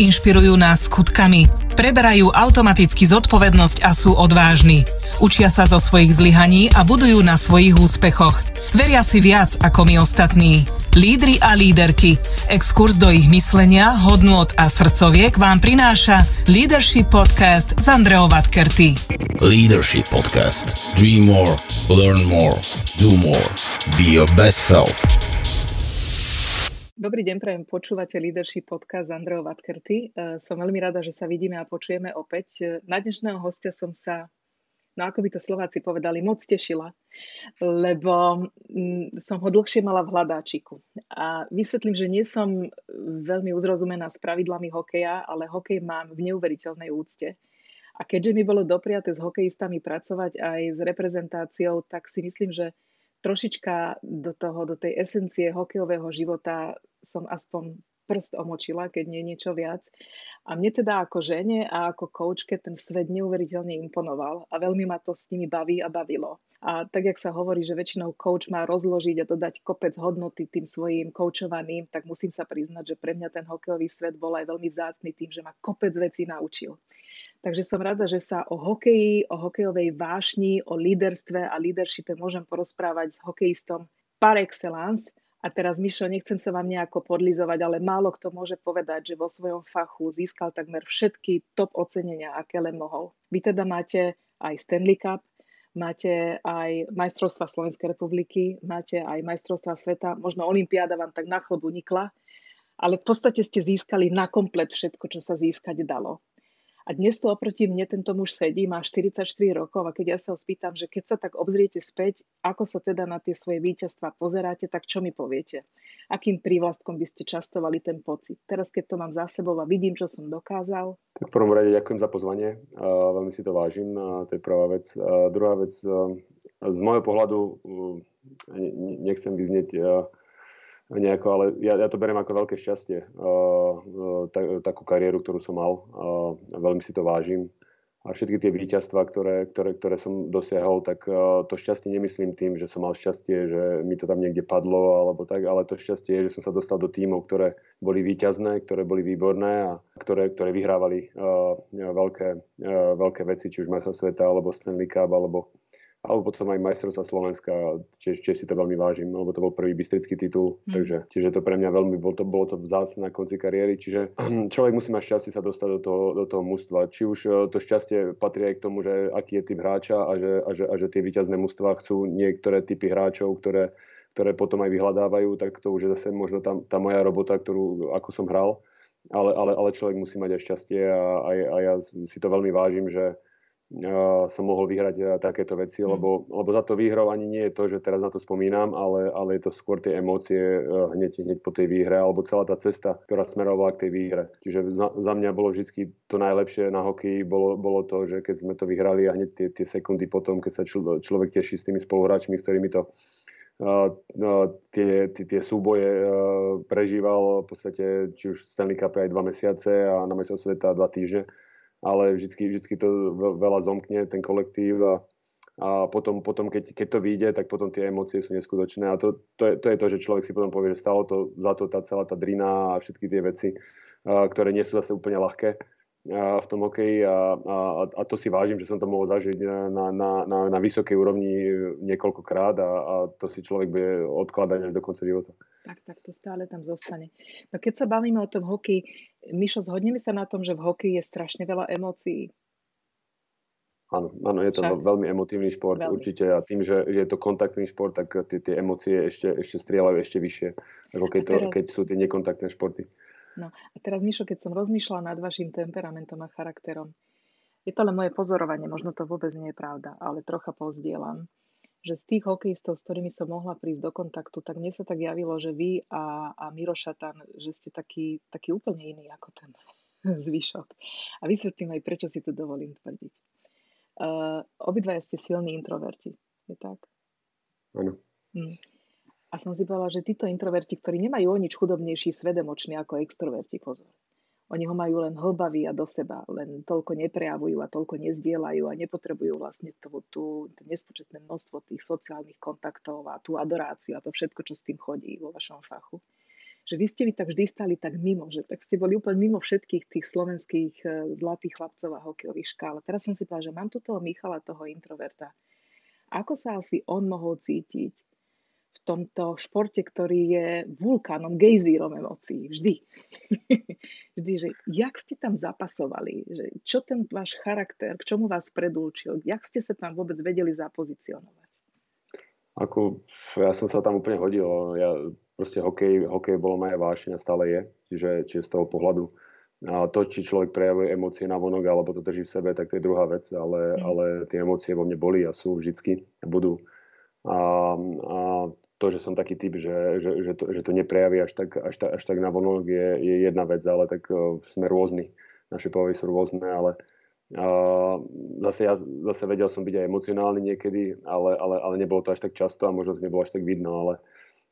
inšpirujú nás skutkami. Preberajú automaticky zodpovednosť a sú odvážni. Učia sa zo svojich zlyhaní a budujú na svojich úspechoch. Veria si viac ako my ostatní. Lídry a líderky. Exkurs do ich myslenia, hodnôt a srdcoviek vám prináša Leadership Podcast z Andreou Vatkerty. Leadership Podcast. Dream more, learn more, do more. Be your best self. Dobrý deň, prajem počúvate Leadership Podcast z Andreou Vatkerty. E, som veľmi rada, že sa vidíme a počujeme opäť. E, na dnešného hostia som sa no ako by to Slováci povedali, moc tešila, lebo som ho dlhšie mala v hľadáčiku. A vysvetlím, že nie som veľmi uzrozumená s pravidlami hokeja, ale hokej mám v neuveriteľnej úcte. A keďže mi bolo dopriate s hokejistami pracovať aj s reprezentáciou, tak si myslím, že trošička do toho, do tej esencie hokejového života som aspoň prst omočila, keď nie niečo viac. A mne teda ako žene a ako koučke ten svet neuveriteľne imponoval a veľmi ma to s nimi baví a bavilo. A tak, jak sa hovorí, že väčšinou coach má rozložiť a dodať kopec hodnoty tým svojim koučovaným, tak musím sa priznať, že pre mňa ten hokejový svet bol aj veľmi vzácný tým, že ma kopec vecí naučil. Takže som rada, že sa o hokeji, o hokejovej vášni, o líderstve a leadershipe môžem porozprávať s hokejistom par excellence, a teraz, Mišo, nechcem sa vám nejako podlizovať, ale málo kto môže povedať, že vo svojom fachu získal takmer všetky top ocenenia, aké len mohol. Vy teda máte aj Stanley Cup, máte aj majstrovstva Slovenskej republiky, máte aj majstrovstva sveta, možno Olympiáda vám tak na chlbu nikla, ale v podstate ste získali na komplet všetko, čo sa získať dalo. A dnes tu oproti mne tento muž sedí, má 44 rokov a keď ja sa ho spýtam, že keď sa tak obzriete späť, ako sa teda na tie svoje víťazstva pozeráte, tak čo mi poviete? Akým prívlastkom by ste častovali ten pocit? Teraz, keď to mám za sebou a vidím, čo som dokázal. Tak v prvom rade ďakujem za pozvanie, veľmi si to vážim, to je prvá vec. Druhá vec, z môjho pohľadu nechcem vyznieť nejako, ale ja, ja to beriem ako veľké šťastie, uh, uh, tak, takú kariéru, ktorú som mal. Uh, veľmi si to vážim. A všetky tie víťazstva, ktoré, ktoré, ktoré som dosiahol, tak uh, to šťastie nemyslím tým, že som mal šťastie, že mi to tam niekde padlo, alebo tak, ale to šťastie je, že som sa dostal do tímov, ktoré boli víťazné, ktoré boli výborné a ktoré, ktoré vyhrávali uh, veľké, uh, veľké veci, či už majstrov sveta, alebo Stanley Cup, alebo alebo potom aj majstrovstva Slovenska, tiež, tiež si to veľmi vážim, lebo to bol prvý bystrický titul, hmm. takže čiže to pre mňa veľmi bolo to, bolo to vzácne na konci kariéry, čiže človek musí mať šťastie sa dostať do toho, do toho mužstva. Či už e, to šťastie patrí aj k tomu, že aký je typ hráča a že, a že, a že tie víťazné mužstva chcú niektoré typy hráčov, ktoré, ktoré potom aj vyhľadávajú, tak to už je zase možno tá, tá moja robota, ktorú ako som hral, ale, ale, ale človek musí mať aj šťastie a, a, a ja si to veľmi vážim, že, som mohol vyhrať e, takéto veci, mm. lebo, lebo za to výhrou ani nie je to, že teraz na to spomínam, ale, ale je to skôr tie emócie e, hneď, hneď po tej výhre, alebo celá tá cesta, ktorá smerovala k tej výhre. Čiže za, za mňa bolo vždy to najlepšie na hokeji, bolo, bolo to, že keď sme to vyhrali a hneď tie, tie sekundy potom, keď sa čl- človek teší s tými spoluhráčmi, s ktorými to Uh, uh, tie, tie, tie súboje uh, prežíval v podstate či už Stanley Cup aj dva mesiace a na mesiac sveta dva týždne ale vždycky, vždycky to veľa zomkne, ten kolektív a, a potom, potom keď, keď to vyjde, tak potom tie emócie sú neskutočné a to, to, je, to je to, že človek si potom povie, že stalo to za to tá celá tá drina a všetky tie veci, a, ktoré nie sú zase úplne ľahké v tom hokeji a, a, a to si vážim, že som to mohol zažiť na, na, na, na vysokej úrovni niekoľkokrát a, a to si človek bude odkladať až do konca života. Tak, tak to stále tam zostane. No keď sa bavíme o tom hokeji, Mišo, zhodneme sa na tom, že v hokeji je strašne veľa emócií. Áno, áno, je to Však? veľmi emotívny šport veľmi. určite a tým, že, že je to kontaktný šport, tak tie, tie emócie ešte, ešte strieľajú ešte vyššie, ako keď, to, keď sú tie nekontaktné športy. No a teraz, Mišo, keď som rozmýšľala nad vašim temperamentom a charakterom, je to len moje pozorovanie, možno to vôbec nie je pravda, ale trocha pozdielam, že z tých hokejistov, s ktorými som mohla prísť do kontaktu, tak mne sa tak javilo, že vy a, a Miro Šatan, že ste taký, taký úplne iný ako ten zvyšok. A vysvetlím aj, prečo si to dovolím tvrdiť. Uh, obidvaja ste silní introverti, je tak? Áno. Hm. A som si povedala, že títo introverti, ktorí nemajú o nič chudobnejší svedemočný ako extroverti, pozor. Oni ho majú len hlbavý a do seba, len toľko neprejavujú a toľko nezdielajú a nepotrebujú vlastne tú, tú, tú nespočetné množstvo tých sociálnych kontaktov a tú adoráciu a to všetko, čo s tým chodí vo vašom fachu. že vy ste mi tak vždy stali tak mimo, že tak ste boli úplne mimo všetkých tých slovenských e, zlatých chlapcov a hokejových škál. Teraz som si povedala, že mám tu toho Michala, toho introverta. Ako sa asi on mohol cítiť v tomto športe, ktorý je vulkánom, gejzírom emócií. Vždy. Vždy, že jak ste tam zapasovali, že čo ten váš charakter, k čomu vás predúčil, jak ste sa tam vôbec vedeli zapozicionovať. Ako, ja som sa tam úplne hodil. Ja, proste hokej, hokej bolo moja vášeň a stále je. Čiže, čiže z toho pohľadu a to, či človek prejavuje emócie na vonok alebo to drží v sebe, tak to je druhá vec, ale, mm. ale tie emócie vo mne boli a sú vždycky a budú. A, a to, že som taký typ, že, že, že, to, že to neprejaví až tak, až, ta, až tak na vonok je, je jedna vec, ale tak uh, sme rôzni. Naše povedy sú rôzne, ale uh, zase ja zase vedel som byť aj emocionálny niekedy, ale, ale, ale nebolo to až tak často a možno to nebolo až tak vidno, ale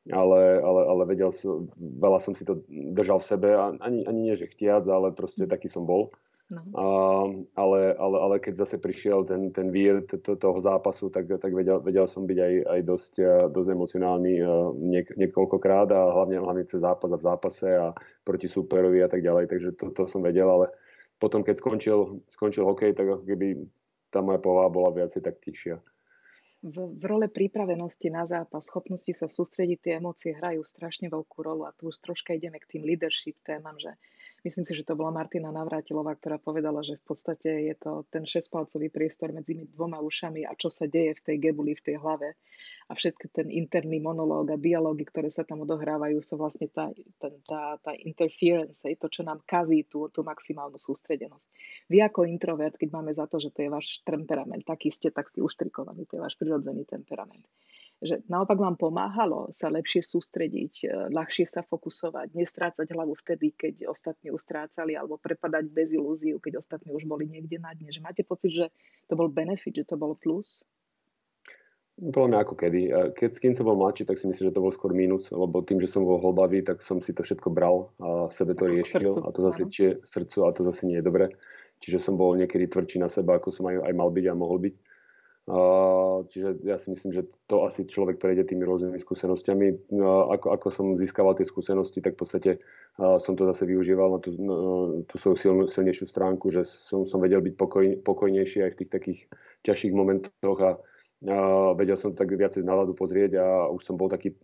ale, ale, ale vedel som, veľa som si to držal v sebe a ani, ani nie, že chtiac, ale proste taký som bol. No. A, ale, ale, ale keď zase prišiel ten, ten vír to, toho zápasu, tak, tak vedel, vedel som byť aj, aj dosť, dosť emocionálny niek, niekoľkokrát a hlavne, hlavne cez zápas a v zápase a proti superovi a tak ďalej. Takže to, to som vedel, ale potom keď skončil, skončil hokej, tak ako keby tá moja povaha bola viacej tak tichšia v, v role pripravenosti na zápas, schopnosti sa sústrediť, tie emócie hrajú strašne veľkú rolu a tu už troška ideme k tým leadership témam, že Myslím si, že to bola Martina Navrátilová, ktorá povedala, že v podstate je to ten šespalcový priestor medzi dvoma ušami a čo sa deje v tej gebuli, v tej hlave. A všetky ten interný monológ a dialógy, ktoré sa tam odohrávajú, sú vlastne tá, tá, tá, tá interference, to, čo nám kazí tú, tú maximálnu sústredenosť. Vy ako introvert, keď máme za to, že to je váš temperament, taký ste, tak ste uštrikovaní, to je váš prirodzený temperament že naopak vám pomáhalo sa lepšie sústrediť, e, ľahšie sa fokusovať, nestrácať hlavu vtedy, keď ostatní ustrácali, alebo prepadať bez ilúziu, keď ostatní už boli niekde na dne. Že máte pocit, že to bol benefit, že to bol plus? Podľa mňa ako kedy. Keď, kým som bol mladší, tak si myslím, že to bol skôr mínus, lebo tým, že som bol hlbavý, tak som si to všetko bral a sebe to riešil a to zase či srdcu a to zase nie je dobre. Čiže som bol niekedy tvrdší na seba, ako som aj, aj mal byť a mohol byť. Čiže ja si myslím, že to asi človek prejde tými rôznymi skúsenostiami. Ako, ako som získaval tie skúsenosti, tak v podstate som to zase využíval na tú, tú svoju silnú, silnejšiu stránku, že som, som vedel byť pokoj, pokojnejší aj v tých takých ťažších momentoch a, a vedel som tak viacej náladu pozrieť a už som bol taký,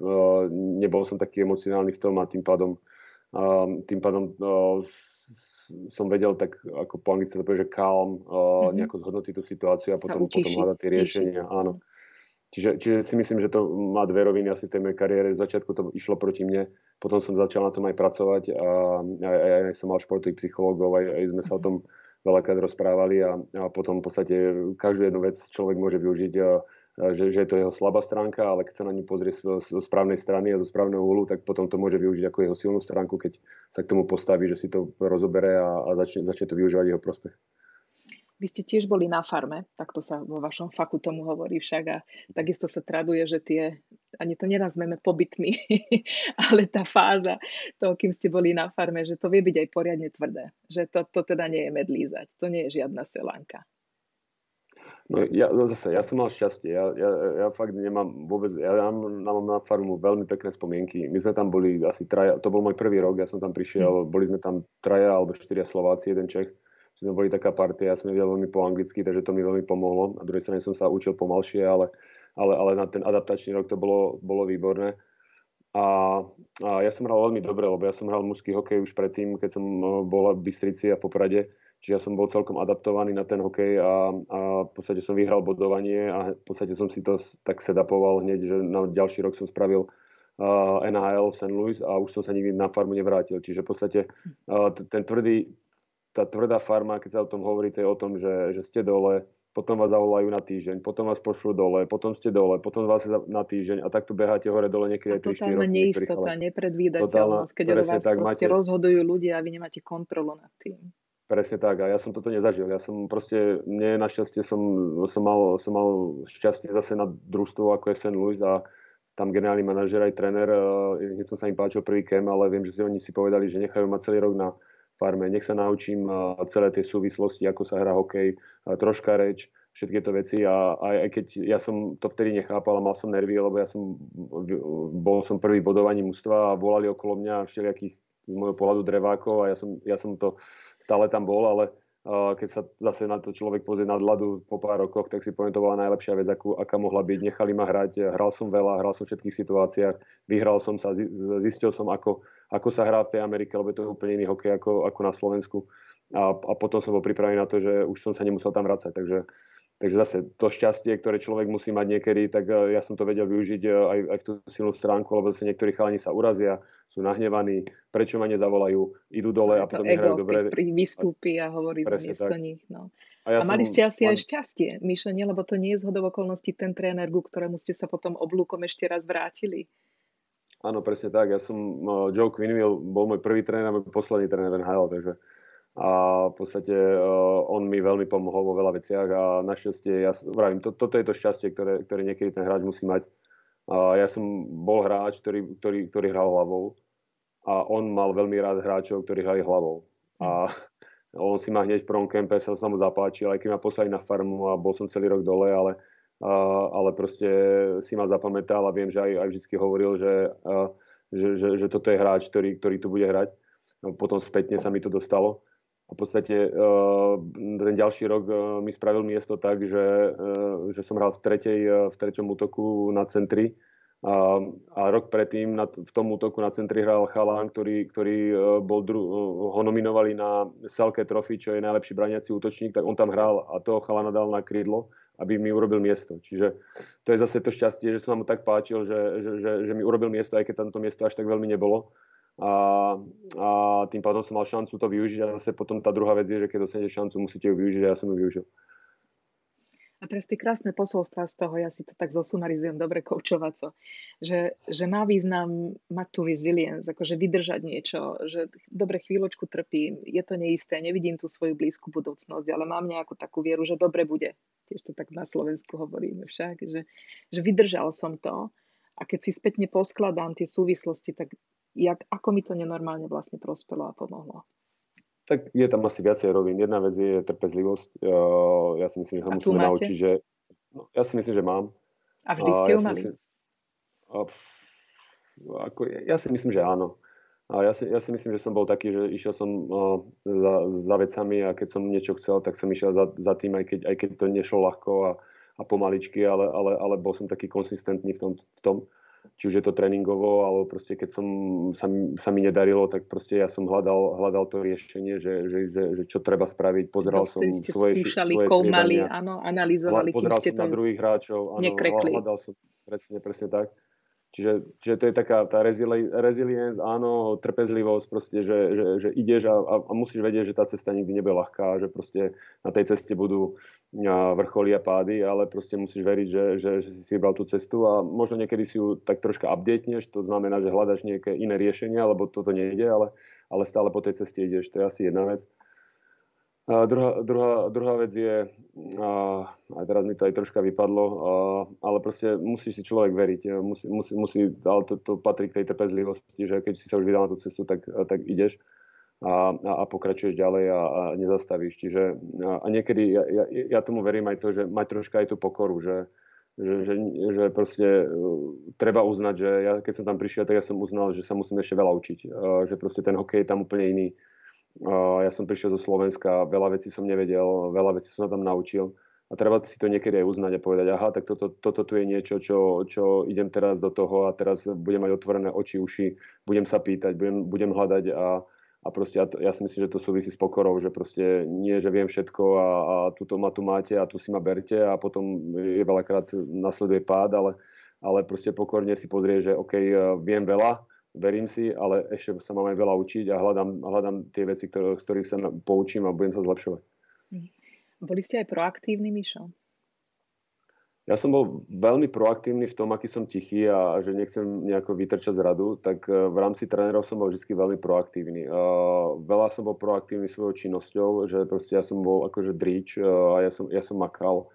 nebol som taký emocionálny v tom a tým pádom, tým pádom som vedel tak, ako po anglicky to povie, že calm, uh, mm-hmm. nejako zhodnotiť tú situáciu a potom, potom hľadať tie riešenia. Áno. Čiže, čiže si myslím, že to má dve roviny asi v tej mojej kariére. V začiatku to išlo proti mne, potom som začal na tom aj pracovať a aj, aj, aj som mal športových psychológov, aj, aj sme sa o mhm. tom veľakrát rozprávali a, a potom v podstate každú jednu vec človek môže využiť že, že je to jeho slabá stránka, ale keď sa na ňu pozrie zo, správnej strany a zo správneho úhlu, tak potom to môže využiť ako jeho silnú stránku, keď sa k tomu postaví, že si to rozobere a, a začne, začne to využívať jeho prospech. Vy ste tiež boli na farme, takto sa vo vašom faku tomu hovorí však a takisto sa traduje, že tie, ani to nenazmeme pobytmi, ale tá fáza toho, kým ste boli na farme, že to vie byť aj poriadne tvrdé, že to, to teda nie je medlízať, to nie je žiadna selánka. No ja, no zase, ja som mal šťastie. Ja, ja, ja fakt nemám vôbec, ja mám, mám na farmu veľmi pekné spomienky. My sme tam boli asi traja, to bol môj prvý rok, ja som tam prišiel, mm. boli sme tam traja alebo štyria Slováci, jeden Čech. Sme boli taká partia, ja som vedel veľmi po anglicky, takže to mi veľmi pomohlo. Na druhej strane som sa učil pomalšie, ale, ale, ale na ten adaptačný rok to bolo, bolo výborné. A, a ja som hral veľmi dobre, lebo ja som hral mužský hokej už predtým, keď som bola v Bystrici a Poprade Čiže ja som bol celkom adaptovaný na ten hokej a, a v podstate som vyhral bodovanie a v podstate som si to tak sedapoval hneď, že na ďalší rok som spravil uh, NHL v St. Louis a už som sa nikdy na farmu nevrátil. Čiže v podstate uh, ten tvrdý, tá tvrdá farma, keď sa o tom hovorí, to je o tom, že, že ste dole, potom vás zavolajú na týždeň, potom vás pošlú dole, potom ste dole, potom vás na týždeň a takto beháte hore dole niekedy aj 3 roky. neistota, nepredvídateľnosť, keď o vás tak, máte... rozhodujú ľudia a vy nemáte kontrolu nad tým. Presne tak a ja som toto nezažil. Ja som proste, mne našťastie som, som, mal, som mal šťastie zase na družstvo ako je St. Louis a tam generálny manažer aj tréner, hneď som sa im páčil prvý kem, ale viem, že si oni si povedali, že nechajú ma celý rok na, farme. Nech sa naučím celé tie súvislosti, ako sa hrá hokej, troška reč, všetky to veci a aj, keď ja som to vtedy nechápal a mal som nervy, lebo ja som bol som prvý bodovaní mústva a volali okolo mňa všelijakých z môjho pohľadu drevákov a ja som, ja som to stále tam bol, ale keď sa zase na to človek pozrie nad ľadu po pár rokoch, tak si poviem, to bola najlepšia vec, akú, aká mohla byť. Nechali ma hrať, hral som veľa, hral som v všetkých situáciách, vyhral som sa, zistil som, ako, ako sa hrá v tej Amerike, lebo to je úplne iný hokej ako, ako na Slovensku. A, a potom som bol pripravený na to, že už som sa nemusel tam vrácať. Takže Takže zase to šťastie, ktoré človek musí mať niekedy, tak e, ja som to vedel využiť e, aj, aj v tú silnú stránku, lebo zase niektorí chalani sa urazia, sú nahnevaní, prečo ma nezavolajú, idú dole a potom nehrajú dobre. Vystúpi a hovorí miesto tak. nich. No. A, ja a mali ste asi aj šťastie, Myšlenie, lebo to nie je zhodov okolností ten tréner, ku ktorému ste sa potom oblúkom ešte raz vrátili. Áno, presne tak. Ja som, uh, Joe Quinville bol môj prvý tréner a môj posledný tréner NHL, takže a v podstate uh, on mi veľmi pomohol vo veľa veciach a našťastie, ja vravím, to, toto je to šťastie, ktoré, ktoré niekedy ten hráč musí mať. Ja som bol hráč, ktorý, ktorý, ktorý hral hlavou a on mal veľmi rád hráčov, ktorí hrali hlavou. A on si ma hneď v prvom kempe sa, sa zapáčil, aj keď ma poslali na farmu a bol som celý rok dole, ale, uh, ale proste si ma zapamätal a viem, že aj, aj vždy hovoril, že, uh, že, že, že toto je hráč, ktorý, ktorý tu bude hrať. No, potom spätne sa mi to dostalo v podstate uh, ten ďalší rok uh, mi spravil miesto tak, že, uh, že som hral v, tretej, v treťom útoku na centri a, a rok predtým na, v tom útoku na centri hral Chalán, ktorý, ktorý bol dru, ho nominovali na Selke Trophy, čo je najlepší braniaci útočník, tak on tam hral a toho Chalana dal na krídlo, aby mi urobil miesto. Čiže to je zase to šťastie, že som mu tak páčil, že, že, že, že mi urobil miesto, aj keď tam to miesto až tak veľmi nebolo a, a tým pádom som mal šancu to využiť a zase potom tá druhá vec je, že keď dostanete šancu, musíte ju využiť a ja som ju využil. A teraz tie krásne posolstva z toho, ja si to tak zosumarizujem dobre koučovaco, že, že má význam mať tú resilience, akože vydržať niečo, že dobre chvíľočku trpím, je to neisté, nevidím tú svoju blízku budúcnosť, ale mám nejakú takú vieru, že dobre bude. Tiež to tak na Slovensku hovoríme však, že, že vydržal som to a keď si spätne poskladám tie súvislosti, tak jak, ako mi to nenormálne vlastne prospelo a pomohlo. Tak je tam asi viacej rovín. Jedna vec je trpezlivosť. Ja si myslím, že musíme naučiť, že... No, ja si myslím, že mám. A vždy ste ju mali? Myslím, ako, ja si myslím, že áno. A ja si, ja si myslím, že som bol taký, že išiel som uh, za, za vecami a keď som niečo chcel, tak som išiel za, za tým, aj keď, aj keď to nešlo ľahko a, a pomaličky, ale, ale, ale bol som taký konsistentný v tom. V tom či už je to tréningovo, alebo proste keď som, sa, sa mi nedarilo, tak proste ja som hľadal, hľadal to riešenie, že, že, že, že čo treba spraviť. Pozeral som ste svoje, skúšali, svoje koumali, áno, analyzovali, Pozeral som to na druhých hráčov, áno, hľadal som, presne, presne tak. Čiže, čiže to je taká tá resili- resilience, áno, trpezlivosť, proste, že, že, že ideš a, a, musíš vedieť, že tá cesta nikdy nebude ľahká, že proste na tej ceste budú vrcholy a pády, ale proste musíš veriť, že, že, že si si vybral tú cestu a možno niekedy si ju tak troška updateneš, to znamená, že hľadaš nejaké iné riešenia, lebo toto nejde, ale, ale stále po tej ceste ideš, to je asi jedna vec. Druhá, druhá, druhá vec je, a, a teraz mi to aj troška vypadlo, a, ale proste musí si človek veriť. Musí, musí, musí ale to, to patrí k tej trpezlivosti, že keď si sa už vydal na tú cestu, tak, tak ideš a, a, a pokračuješ ďalej a, a nezastavíš. Čiže a, a niekedy ja, ja, ja tomu verím aj to, že mať troška aj tú pokoru, že, že, že, že proste uh, treba uznať, že ja keď som tam prišiel, tak ja som uznal, že sa musím ešte veľa učiť. Uh, že proste ten hokej je tam úplne iný ja som prišiel zo Slovenska, veľa vecí som nevedel, veľa vecí som sa tam naučil. A treba si to niekedy aj uznať a povedať, aha, tak toto, toto tu je niečo, čo, čo idem teraz do toho a teraz budem mať otvorené oči, uši, budem sa pýtať, budem, budem hľadať a, a proste ja, ja si myslím, že to súvisí s pokorou, že proste nie, že viem všetko a, a tuto ma tu máte a tu si ma berte a potom je veľakrát nasleduje pád, ale, ale proste pokorne si pozrie, že OK, viem veľa, verím si, ale ešte sa mám aj veľa učiť a hľadám, hľadám tie veci, ktoré, z ktorých sa poučím a budem sa zlepšovať. Mhm. Boli ste aj proaktívni, Mišo? Ja som bol veľmi proaktívny v tom, aký som tichý a že nechcem nejako vytrčať z radu, tak e, v rámci trénerov som bol vždy veľmi proaktívny. Uh, veľa som bol proaktívny svojou činnosťou, že proste ja som bol akože dríč uh, a ja som, ja som makal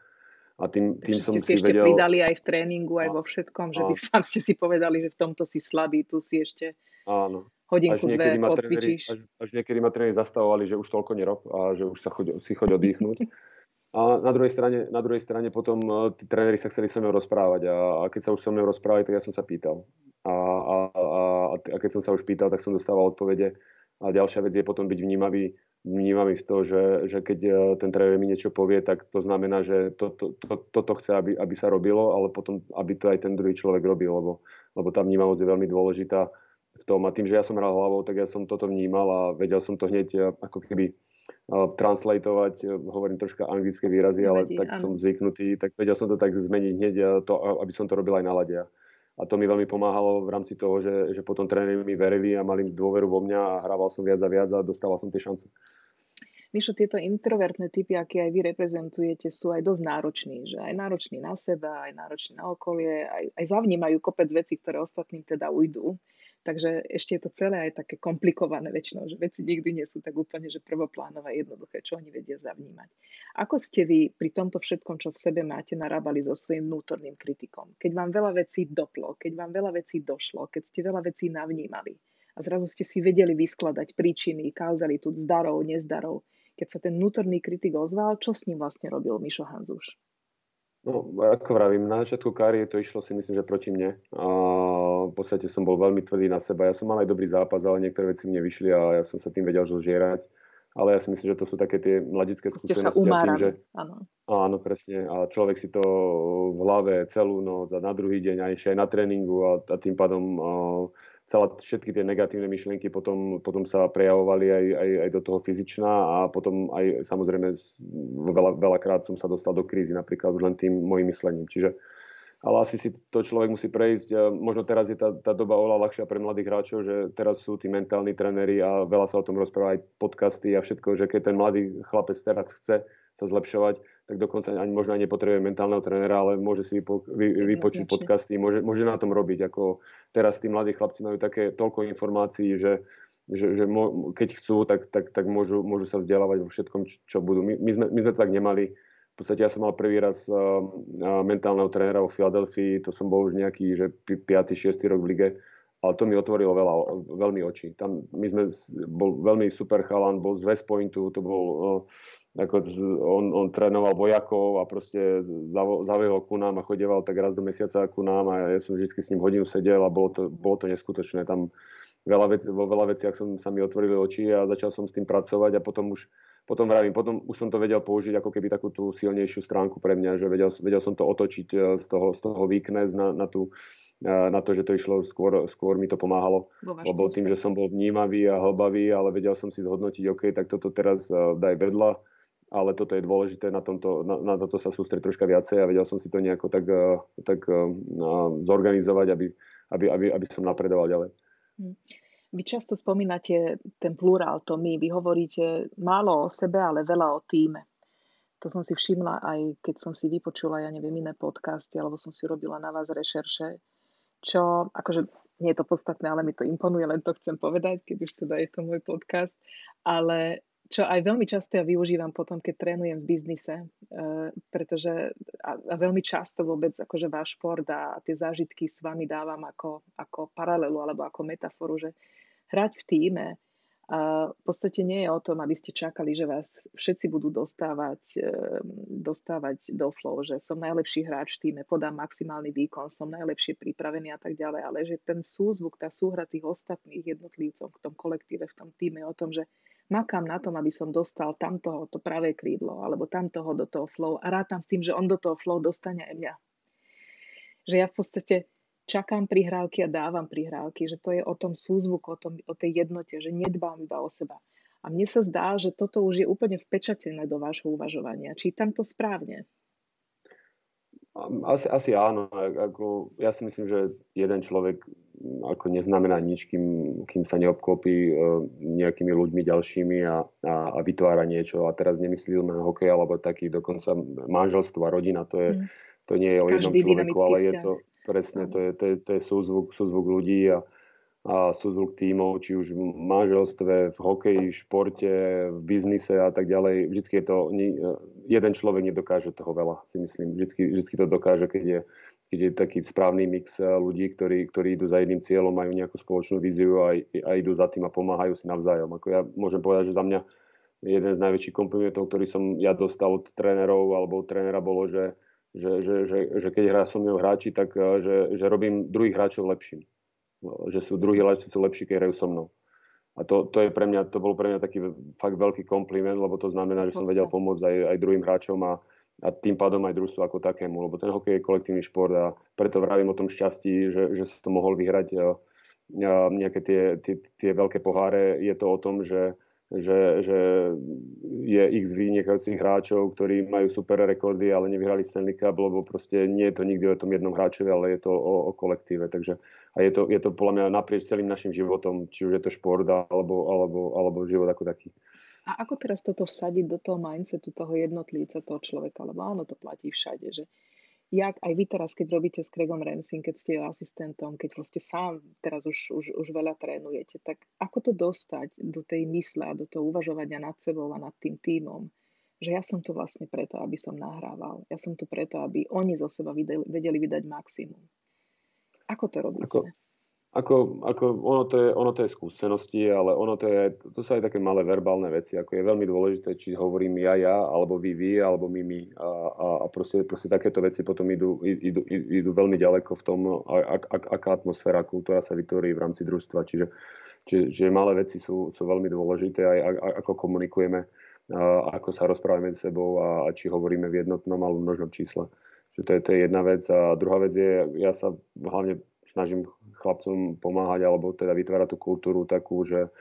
a tým, tým som ste si ešte vedel... pridali aj v tréningu, aj vo všetkom, že vy sám ste si povedali, že v tomto si slabý, tu si ešte Áno. hodinku, až dve odcvičíš. Až, až niekedy ma tréneri zastavovali, že už toľko nerob a že už sa choď, si choď oddychnúť. A na druhej strane, na druhej strane potom e, tí tréneri sa chceli so mnou rozprávať a, a keď sa už so mnou rozprávali, tak ja som sa pýtal. A, a, a, a keď som sa už pýtal, tak som dostával odpovede. A ďalšia vec je potom byť vnímavý, vnímavý v to, že, že keď e, ten tréner mi niečo povie, tak to znamená, že to, to, to, toto chce, aby, aby sa robilo, ale potom, aby to aj ten druhý človek robil, lebo, lebo tá vnímavosť je veľmi dôležitá v tom. A tým, že ja som hral hlavou, tak ja som toto vnímal a vedel som to hneď e, ako keby translatovať, e, hovorím troška anglické výrazy, ale tak áno. som zvyknutý, tak vedel som to tak zmeniť hneď, to, aby som to robil aj na lade. A to mi veľmi pomáhalo v rámci toho, že, že potom tréneri mi verili a mali dôveru vo mňa a hrával som viac a viac a dostával som tie šance. Mišo, tieto introvertné typy, aké aj vy reprezentujete, sú aj dosť nároční. Že aj nároční na seba, aj nároční na okolie, aj, aj zavnímajú kopec vecí, ktoré ostatným teda ujdú. Takže ešte je to celé aj také komplikované väčšinou, že veci nikdy nie sú tak úplne, že prvoplánové, jednoduché, čo oni vedia zavnímať. Ako ste vy pri tomto všetkom, čo v sebe máte, narábali so svojím vnútorným kritikom? Keď vám veľa vecí doplo, keď vám veľa vecí došlo, keď ste veľa vecí navnímali a zrazu ste si vedeli vyskladať príčiny, kauzalitu zdarov, nezdarov, keď sa ten vnútorný kritik ozval, čo s ním vlastne robil Mišo Hanzuš? No, ako vravím, na začiatku kariéry to išlo si myslím, že proti mne. A v podstate som bol veľmi tvrdý na seba. Ja som mal aj dobrý zápas, ale niektoré veci mne vyšli a ja som sa tým vedel zožierať. Ale ja si myslím, že to sú také tie mladické skúsenosti. A tým, že, áno. áno, presne. A človek si to v hlave celú noc a na druhý deň a ešte aj na tréningu a, a tým pádom celá, všetky tie negatívne myšlienky potom, potom sa prejavovali aj, aj, aj do toho fyzičná a potom aj samozrejme veľa, veľakrát som sa dostal do krízy napríklad už len tým môjim myslením. Čiže ale asi si to človek musí prejsť. Možno teraz je tá, tá doba oveľa ľahšia pre mladých hráčov, že teraz sú tí mentálni tréneri a veľa sa o tom rozpráva aj podcasty a všetko, že keď ten mladý chlapec teraz chce sa zlepšovať, tak dokonca ani možno aj nepotrebuje mentálneho trénera, ale môže si vypo, vy, vypočuť podcasty, môže, môže na tom robiť. Ako teraz tí mladí chlapci majú také toľko informácií, že, že, že mo, keď chcú, tak, tak, tak môžu, môžu sa vzdelávať vo všetkom, čo budú. My, my, sme, my sme to tak nemali. V podstate ja som mal prvý raz uh, mentálneho trénera vo Filadelfii, to som bol už nejaký, že 5. 6. rok v lige, ale to mi otvorilo veľa, veľmi očí. Tam my sme, bol veľmi super chalan, bol z West Pointu, to bol ako on, on trénoval vojakov a proste zaviehol ku nám a chodieval tak raz do mesiaca ku nám a ja som vždy s ním hodinu sedel a bolo to, bolo to neskutočné. Tam veľa vec, vo veľa veciach som, sa mi otvorili oči a začal som s tým pracovať a potom už potom vravím, potom už som to vedel použiť ako keby takú tú silnejšiu stránku pre mňa, že vedel, vedel som to otočiť e, z toho, z toho na, na, tú, na to, že to išlo skôr, skôr mi to pomáhalo. Lebo tým, že som bol vnímavý a hlbavý, ale vedel som si zhodnotiť, OK, tak toto teraz daj vedľa ale toto je dôležité, na, tomto, na, na toto sa sústrediť troška viacej a vedel som si to nejako tak, tak zorganizovať, aby, aby, aby, aby som napredoval ďalej. Hm. Vy často spomínate ten plurál, to my. Vy hovoríte málo o sebe, ale veľa o týme. To som si všimla aj keď som si vypočula, ja neviem, iné podcasty, alebo som si robila na vás rešerše, čo, akože nie je to podstatné, ale mi to imponuje, len to chcem povedať, keď už teda je to môj podcast, ale čo aj veľmi často ja využívam potom, keď trénujem v biznise, uh, pretože a, a veľmi často vôbec akože váš šport a tie zážitky s vami dávam ako, ako paralelu alebo ako metaforu, že hrať v týme a v podstate nie je o tom, aby ste čakali, že vás všetci budú dostávať, uh, dostávať do flow, že som najlepší hráč v týme, podám maximálny výkon, som najlepšie pripravený a tak ďalej, ale že ten súzvuk, tá súhra tých ostatných jednotlivcov v tom kolektíve, v tom týme je o tom, že makám na tom, aby som dostal tamtoho to pravé krídlo alebo tamtoho do toho flow a rátam s tým, že on do toho flow dostane aj mňa. Že ja v podstate čakám prihrávky a dávam prihrávky, že to je o tom súzvuku, o, tom, o tej jednote, že nedbám iba o seba. A mne sa zdá, že toto už je úplne vpečatené do vášho uvažovania. Čítam to správne. Asi, asi áno. Ako, ja si myslím, že jeden človek ako neznamená nič, kým, kým sa neobklopí e, nejakými ľuďmi ďalšími a, a, a vytvára niečo. A teraz nemyslím len hokej, alebo taký dokonca manželstvo a rodina. To, je, mm. to nie je o jednom človeku, ale je to presne, to je, to je, to je súzvuk, súzvuk ľudí a, a súzvuk tímov, či už v manželstve, v hokeji, v športe, v biznise a tak ďalej. Vždycky je to, jeden človek nedokáže toho veľa, si myslím. Vždycky, vždycky to dokáže, keď je, keď je taký správny mix ľudí, ktorí, ktorí idú za jedným cieľom, majú nejakú spoločnú víziu a, a idú za tým a pomáhajú si navzájom. Ako ja môžem povedať, že za mňa jeden z najväčších komplimentov, ktorý som ja dostal od trénerov alebo od trénera bolo, že, že, že, že, že keď hrá som mnou hráči, tak že, že robím druhých hráčov lepším. Že sú druhí hráči sú lepší, keď hrajú so mnou. A to, to, je pre mňa, to bol pre mňa taký fakt veľký kompliment, lebo to znamená, že som vedel pomôcť aj, aj druhým hráčom a, a tým pádom aj družstvu ako takému, lebo ten hokej je kolektívny šport a preto vravím o tom šťastí, že, že som mohol vyhrať nejaké tie, tie, tie veľké poháre. Je to o tom, že, že, že je x vynikajúcich hráčov, ktorí majú super rekordy, ale nevyhrali Stanley Cup, lebo proste nie je to nikdy o tom jednom hráčovi, ale je to o, o kolektíve. Takže, a je to, je to podľa mňa naprieč celým našim životom, či už je to šport alebo, alebo, alebo život ako taký. A ako teraz toto vsadiť do toho mindsetu toho jednotlivca, toho človeka? Lebo áno, to platí všade, že jak aj vy teraz, keď robíte s Craigom Ramsey, keď ste asistentom, keď proste sám teraz už, už, už veľa trénujete, tak ako to dostať do tej mysle a do toho uvažovania nad sebou a nad tým tímom, že ja som tu vlastne preto, aby som nahrával. Ja som tu preto, aby oni zo seba vedeli vydať maximum. Ako to robíte? Ako, ako, ako ono, to je, ono to je skúsenosti, ale ono to je, to sú aj také malé verbálne veci, ako je veľmi dôležité, či hovorím ja, ja, alebo vy, vy, alebo my, my. A, a, a proste, proste takéto veci potom idú, idú, idú veľmi ďaleko v tom, ak, ak, aká atmosféra, kultúra sa vytvorí v rámci družstva. Čiže, čiže, malé veci sú, sú veľmi dôležité, aj ako komunikujeme, a ako sa rozprávame s sebou a, a či hovoríme v jednotnom alebo množnom čísle. Čiže to je, to je jedna vec. A druhá vec je, ja sa hlavne snažím chlapcom pomáhať alebo teda vytvárať tú kultúru takú, že,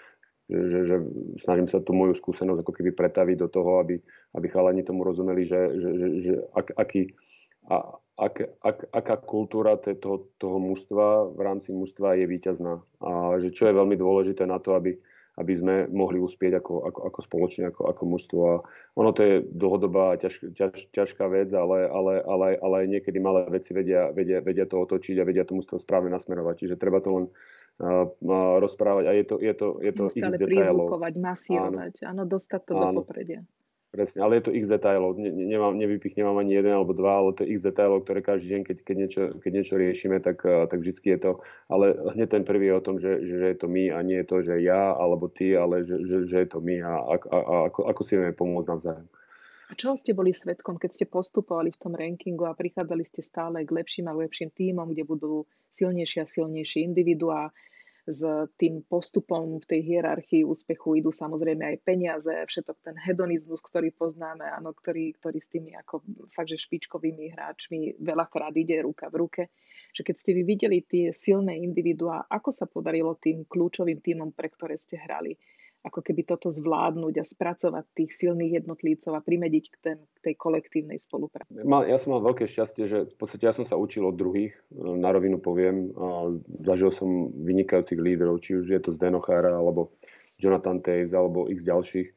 že, že snažím sa tú moju skúsenosť ako keby pretaviť do toho, aby, aby chalani tomu rozumeli, že, že, že, že ak, aký, a, ak, ak, aká kultúra toho, toho mužstva v rámci mužstva je víťazná. A že čo je veľmi dôležité na to, aby, aby sme mohli uspieť ako, ako, ako spoločne, ako, ako mužstvo. A ono to je dlhodobá ťaž, ťaž, ťažká vec, ale, ale, ale, ale niekedy malé veci vedia, vedia, vedia to otočiť a vedia to mužstvo správne nasmerovať. Čiže treba to len uh, rozprávať a je to, je to, je to x detailov. masírovať, áno, áno dostať to áno. do popredia. Presne, ale je to x detailov. Ne, nevypichnem vám ani jeden alebo dva, ale to je x detailov, ktoré každý deň, keď, keď, niečo, keď niečo riešime, tak, tak vždy je to. Ale hneď ten prvý je o tom, že, že je to my a nie je to, že ja alebo ty, ale že, že, že je to my a, a, a, ako, ako si vieme pomôcť navzájom. A čo ste boli svetkom, keď ste postupovali v tom rankingu a prichádzali ste stále k lepším a lepším týmom, kde budú silnejšie a silnejšie individuá, s tým postupom v tej hierarchii úspechu idú samozrejme aj peniaze, všetok ten hedonizmus, ktorý poznáme, áno, ktorý, ktorý s tými ako fakt, že špičkovými hráčmi veľakrát ide ruka v ruke. Že keď ste vy videli tie silné individuá, ako sa podarilo tým kľúčovým týmom, pre ktoré ste hrali, ako keby toto zvládnuť a spracovať tých silných jednotlivcov a primediť k, ten, k tej kolektívnej spolupráci. Ja som mal veľké šťastie, že v podstate ja som sa učil od druhých, na rovinu poviem. A zažil som vynikajúcich lídrov, či už je to Zdeno Chára, alebo Jonathan Taze, alebo x ďalších.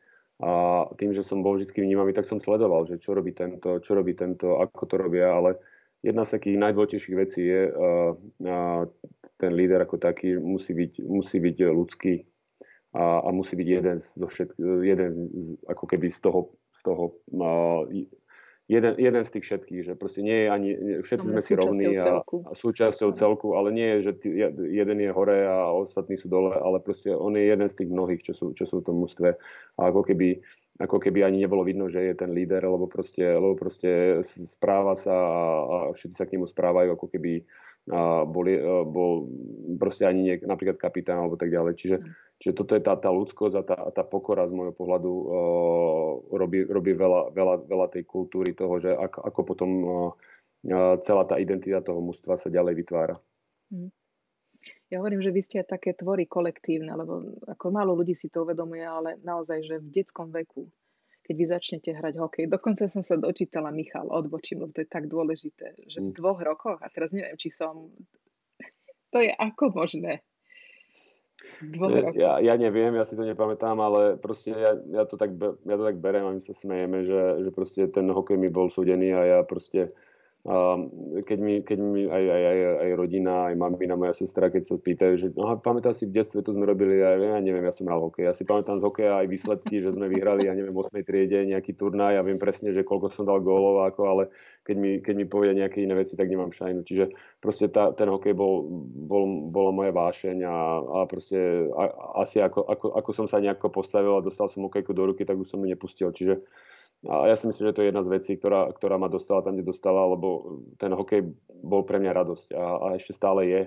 A tým, že som bol vždy vnímavý, tak som sledoval, že čo robí tento, čo robí tento, ako to robia, ale jedna z takých najdôležitejších vecí je, uh, uh, ten líder ako taký musí byť, musí byť ľudský, a, a musí byť jeden, zo všetk, jeden z, ako keby z toho, z toho uh, jeden, jeden z tých všetkých, že proste nie je ani, všetci sme si rovní a, a súčasťou celku, ale nie je, že tý, jeden je hore a ostatní sú dole, ale proste on je jeden z tých mnohých, čo sú, čo sú v tom mústve. A ako keby, ako keby ani nebolo vidno, že je ten líder, lebo proste, lebo proste správa sa a, a všetci sa k nemu správajú, ako keby a bol, bol proste ani nie, napríklad kapitán alebo tak ďalej. Čiže, mm Čiže toto je tá, tá ľudskosť a tá, tá pokora z môjho pohľadu uh, robí, robí veľa, veľa, veľa tej kultúry toho, že ako, ako potom uh, celá tá identita toho mužstva sa ďalej vytvára. Hm. Ja hovorím, že vy ste aj také tvory kolektívne, lebo ako málo ľudí si to uvedomuje, ale naozaj, že v detskom veku, keď vy začnete hrať hokej, dokonca som sa dočítala, Michal, odbočím, lebo to je tak dôležité, že v dvoch rokoch, a teraz neviem, či som, to je ako možné, ja, ja neviem, ja si to nepamätám, ale proste ja, ja, to, tak, ja to tak berem a my sa smejeme, že, že proste ten hokej mi bol súdený a ja proste keď mi, keď mi aj, aj, aj, aj rodina, aj mamina, moja sestra, keď sa pýtajú, že no, pamätáš si v detstve, to sme robili, ja, ja neviem, ja som hral hokej. Ja si pamätám z hokeja aj výsledky, že sme vyhrali, ja neviem, v 8. triede nejaký turnaj, ja viem presne, že koľko som dal gólov, ako, ale keď mi, keď mi povedia nejaké iné veci, tak nemám šajnu. Čiže proste tá, ten hokej bol, bol, bola moja vášeň a, a proste a, asi ako, ako, ako, som sa nejako postavil a dostal som hokejku do ruky, tak už som mi nepustil. Čiže a ja si myslím, že to je jedna z vecí, ktorá, ktorá ma dostala tam, kde dostala, lebo ten hokej bol pre mňa radosť a, a ešte stále je.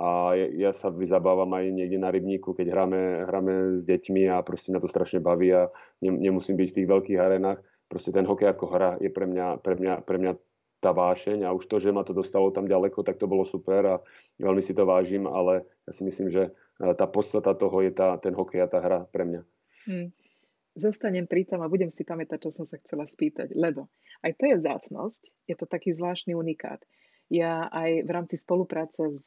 A ja, ja sa vyzabávam aj niekde na rybníku, keď hráme, hráme s deťmi a proste na to strašne baví a ne, nemusím byť v tých veľkých arenách. Proste ten hokej ako hra je pre mňa, pre mňa, pre mňa tá vášeň a už to, že ma to dostalo tam ďaleko, tak to bolo super a veľmi si to vážim, ale ja si myslím, že tá podstata toho je tá, ten hokej a tá hra pre mňa. Hmm zostanem pri tom a budem si pamätať, čo som sa chcela spýtať, lebo aj to je vzácnosť, je to taký zvláštny unikát. Ja aj v rámci spolupráce s,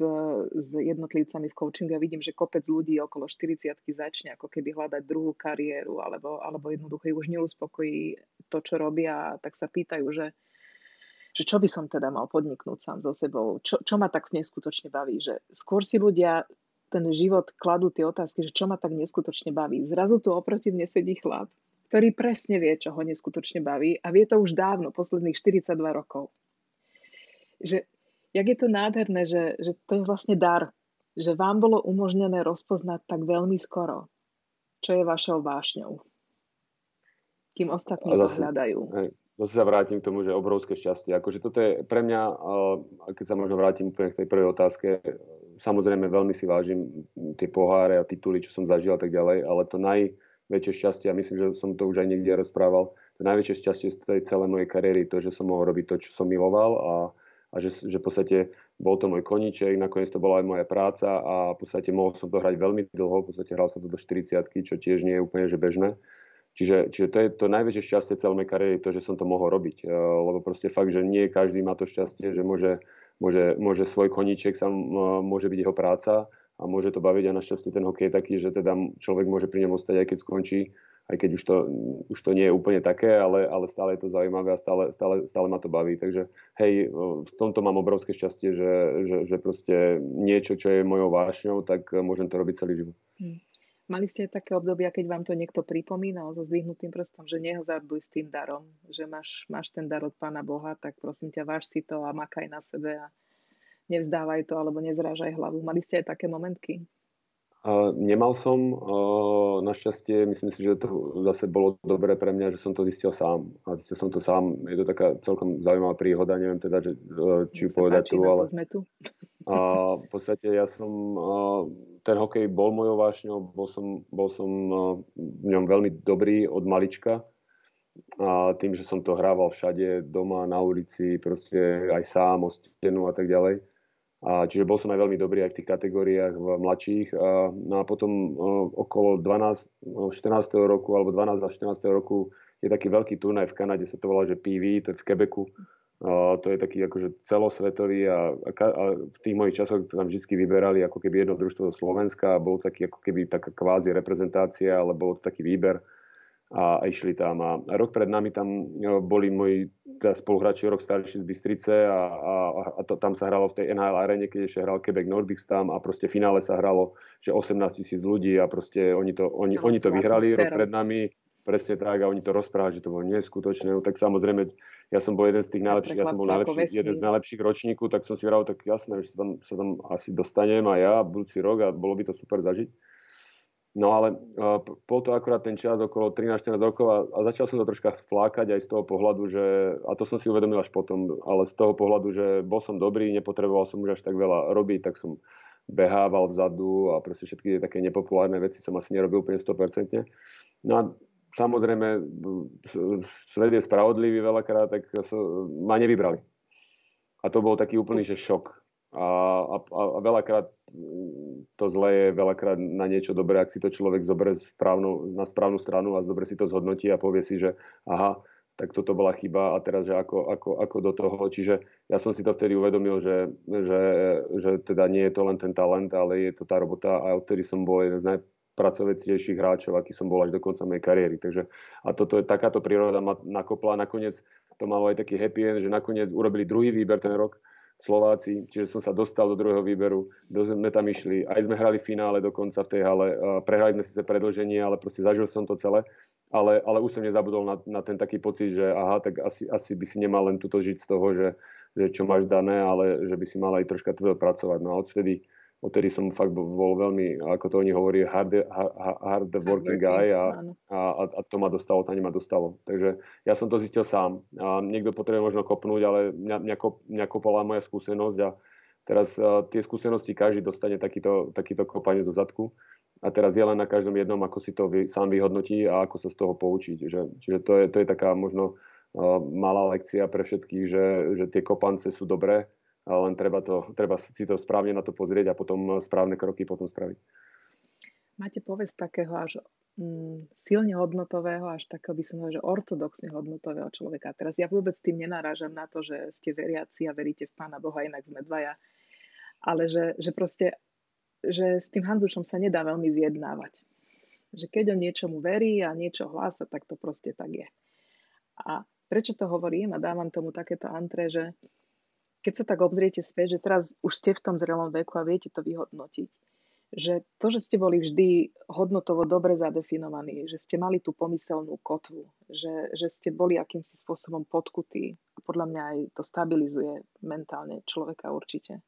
s jednotlivcami v coachingu ja vidím, že kopec ľudí okolo 40 začne ako keby hľadať druhú kariéru alebo, alebo jednoducho už neuspokojí to, čo robia, tak sa pýtajú, že, že čo by som teda mal podniknúť sám so sebou, čo, čo ma tak neskutočne baví, že skôr si ľudia ten život kladú tie otázky, že čo ma tak neskutočne baví. Zrazu tu oproti mne sedí chlap, ktorý presne vie, čo ho neskutočne baví a vie to už dávno, posledných 42 rokov. Že, jak je to nádherné, že, že to je vlastne dar, že vám bolo umožnené rozpoznať tak veľmi skoro, čo je vašou vášňou. Kým ostatní to hľadajú. Hej, zase sa vrátim k tomu, že obrovské šťastie. Akože toto je pre mňa, keď sa možno vrátim úplne k tej prvej otázke, samozrejme veľmi si vážim tie poháre a tituly, čo som zažil a tak ďalej, ale to najväčšie šťastie, a myslím, že som to už aj niekde rozprával, to najväčšie šťastie z tej celej mojej kariéry, to, že som mohol robiť to, čo som miloval a, a že, že v podstate bol to môj koníček, nakoniec to bola aj moja práca a v podstate mohol som to hrať veľmi dlho, v podstate hral som to do 40 čo tiež nie je úplne že bežné. Čiže, čiže to je to najväčšie šťastie celej mojej kariéry, to, že som to mohol robiť. Lebo proste fakt, že nie každý má to šťastie, že môže môže, môže svoj koníček, sa, môže byť jeho práca a môže to baviť a našťastie ten hokej je taký, že teda človek môže pri ňom ostať aj keď skončí, aj keď už to, už to nie je úplne také, ale, ale stále je to zaujímavé a stále, stále, stále ma to baví. Takže hej, v tomto mám obrovské šťastie, že, že, že proste niečo, čo je mojou vášňou, tak môžem to robiť celý život. Hmm. Mali ste aj také obdobia, keď vám to niekto pripomínal so zdvihnutým prstom, že nehazarduj s tým darom, že máš, máš ten dar od Pána Boha, tak prosím ťa, váž si to a makaj na sebe a nevzdávaj to alebo nezrážaj hlavu. Mali ste aj také momentky? Nemal som, našťastie, myslím si, že to zase bolo dobré pre mňa, že som to zistil sám. A zistil som to sám, je to taká celkom zaujímavá príhoda, neviem teda, že, uh, či ju povedať tu, ale... Sme tu. A v podstate ja som, ten hokej bol mojou vášňou, bol som, bol som v ňom veľmi dobrý od malička. A tým, že som to hrával všade, doma, na ulici, proste aj sám, o stenu a tak ďalej. A čiže bol som aj veľmi dobrý aj v tých kategóriách v mladších. A, no a potom okolo 12, 14. roku alebo 12 a 14. roku je taký veľký turnaj v Kanade, sa to volá, že PV, to je v Quebecu to je taký akože celosvetový a, a, a v tých mojich časoch tam vždy vyberali ako keby jedno družstvo zo Slovenska a bol taký ako keby taká kvázi reprezentácia, ale bol to taký výber a, išli tam. A, rok pred nami tam boli moji teda spoluhráči rok starší z Bystrice a, a, a to, tam sa hralo v tej NHL arene, keď ešte hral Quebec Nordics tam a proste v finále sa hralo, že 18 tisíc ľudí a proste oni to, oni, oni to vyhrali rok pred nami presne tak a oni to rozprávali, že to bolo neskutočné. No, tak samozrejme, ja som bol jeden z tých najlepších, ja som bol najlepší, jeden z najlepších ročníkov, tak som si vral, tak jasné, že sa tam, sa tam asi dostanem a ja budúci rok a bolo by to super zažiť. No ale uh, bol to akurát ten čas okolo 13-14 rokov a, a začal som to troška flákať aj z toho pohľadu, že, a to som si uvedomil až potom, ale z toho pohľadu, že bol som dobrý, nepotreboval som už až tak veľa robiť, tak som behával vzadu a proste všetky také nepopulárne veci som asi nerobil úplne 100%. No a samozrejme, svet je spravodlivý veľakrát, tak ma nevybrali. A to bol taký úplný že šok. A, a, a veľakrát to zlé je veľakrát na niečo dobré, ak si to človek zoberie správnu, na správnu stranu a dobre si to zhodnotí a povie si, že aha, tak toto bola chyba a teraz, že ako, ako, ako do toho. Čiže ja som si to vtedy uvedomil, že, že, že teda nie je to len ten talent, ale je to tá robota a odtedy som bol jeden z naj, pracovecnejších hráčov, aký som bol až do konca mojej kariéry. Takže, a toto je takáto príroda ma nakopla. Nakoniec to malo aj taký happy end, že nakoniec urobili druhý výber ten rok Slováci, čiže som sa dostal do druhého výberu, do, sme tam išli, aj sme hrali finále dokonca v tej hale, prehrali sme sa predlženie, ale proste zažil som to celé, ale, ale už som nezabudol na, na ten taký pocit, že aha, tak asi, asi by si nemal len tuto žiť z toho, že, že čo máš dané, ale že by si mal aj troška tvrdo pracovať. No a odvtedy, odtedy som fakt bol veľmi, ako to oni hovorí, hard, hard working guy a, a, a to ma dostalo, to ma dostalo. Takže ja som to zistil sám. A niekto potrebuje možno kopnúť, ale mňa, mňa, kop, mňa kopala moja skúsenosť a teraz a, tie skúsenosti každý dostane takýto, takýto kopanie do zadku. A teraz je len na každom jednom, ako si to vy, sám vyhodnotí a ako sa z toho poučiť. Že, čiže to je, to je taká možno uh, malá lekcia pre všetkých, že, že tie kopance sú dobré, len treba, to, treba si to správne na to pozrieť a potom správne kroky potom spraviť. Máte povesť takého až mm, silne hodnotového, až takého by som povedal, že ortodoxne hodnotového človeka. Teraz ja vôbec tým nenarážam na to, že ste veriaci a veríte v Pána Boha, inak sme dvaja. Ale že, že proste, že s tým Hanzušom sa nedá veľmi zjednávať. Že keď on niečomu verí a niečo hlása, tak to proste tak je. A prečo to hovorím a dávam tomu takéto antre, že keď sa tak obzriete späť, že teraz už ste v tom zrelom veku a viete to vyhodnotiť, že to, že ste boli vždy hodnotovo dobre zadefinovaní, že ste mali tú pomyselnú kotvu, že, že ste boli akýmsi spôsobom podkutí, podľa mňa aj to stabilizuje mentálne človeka určite.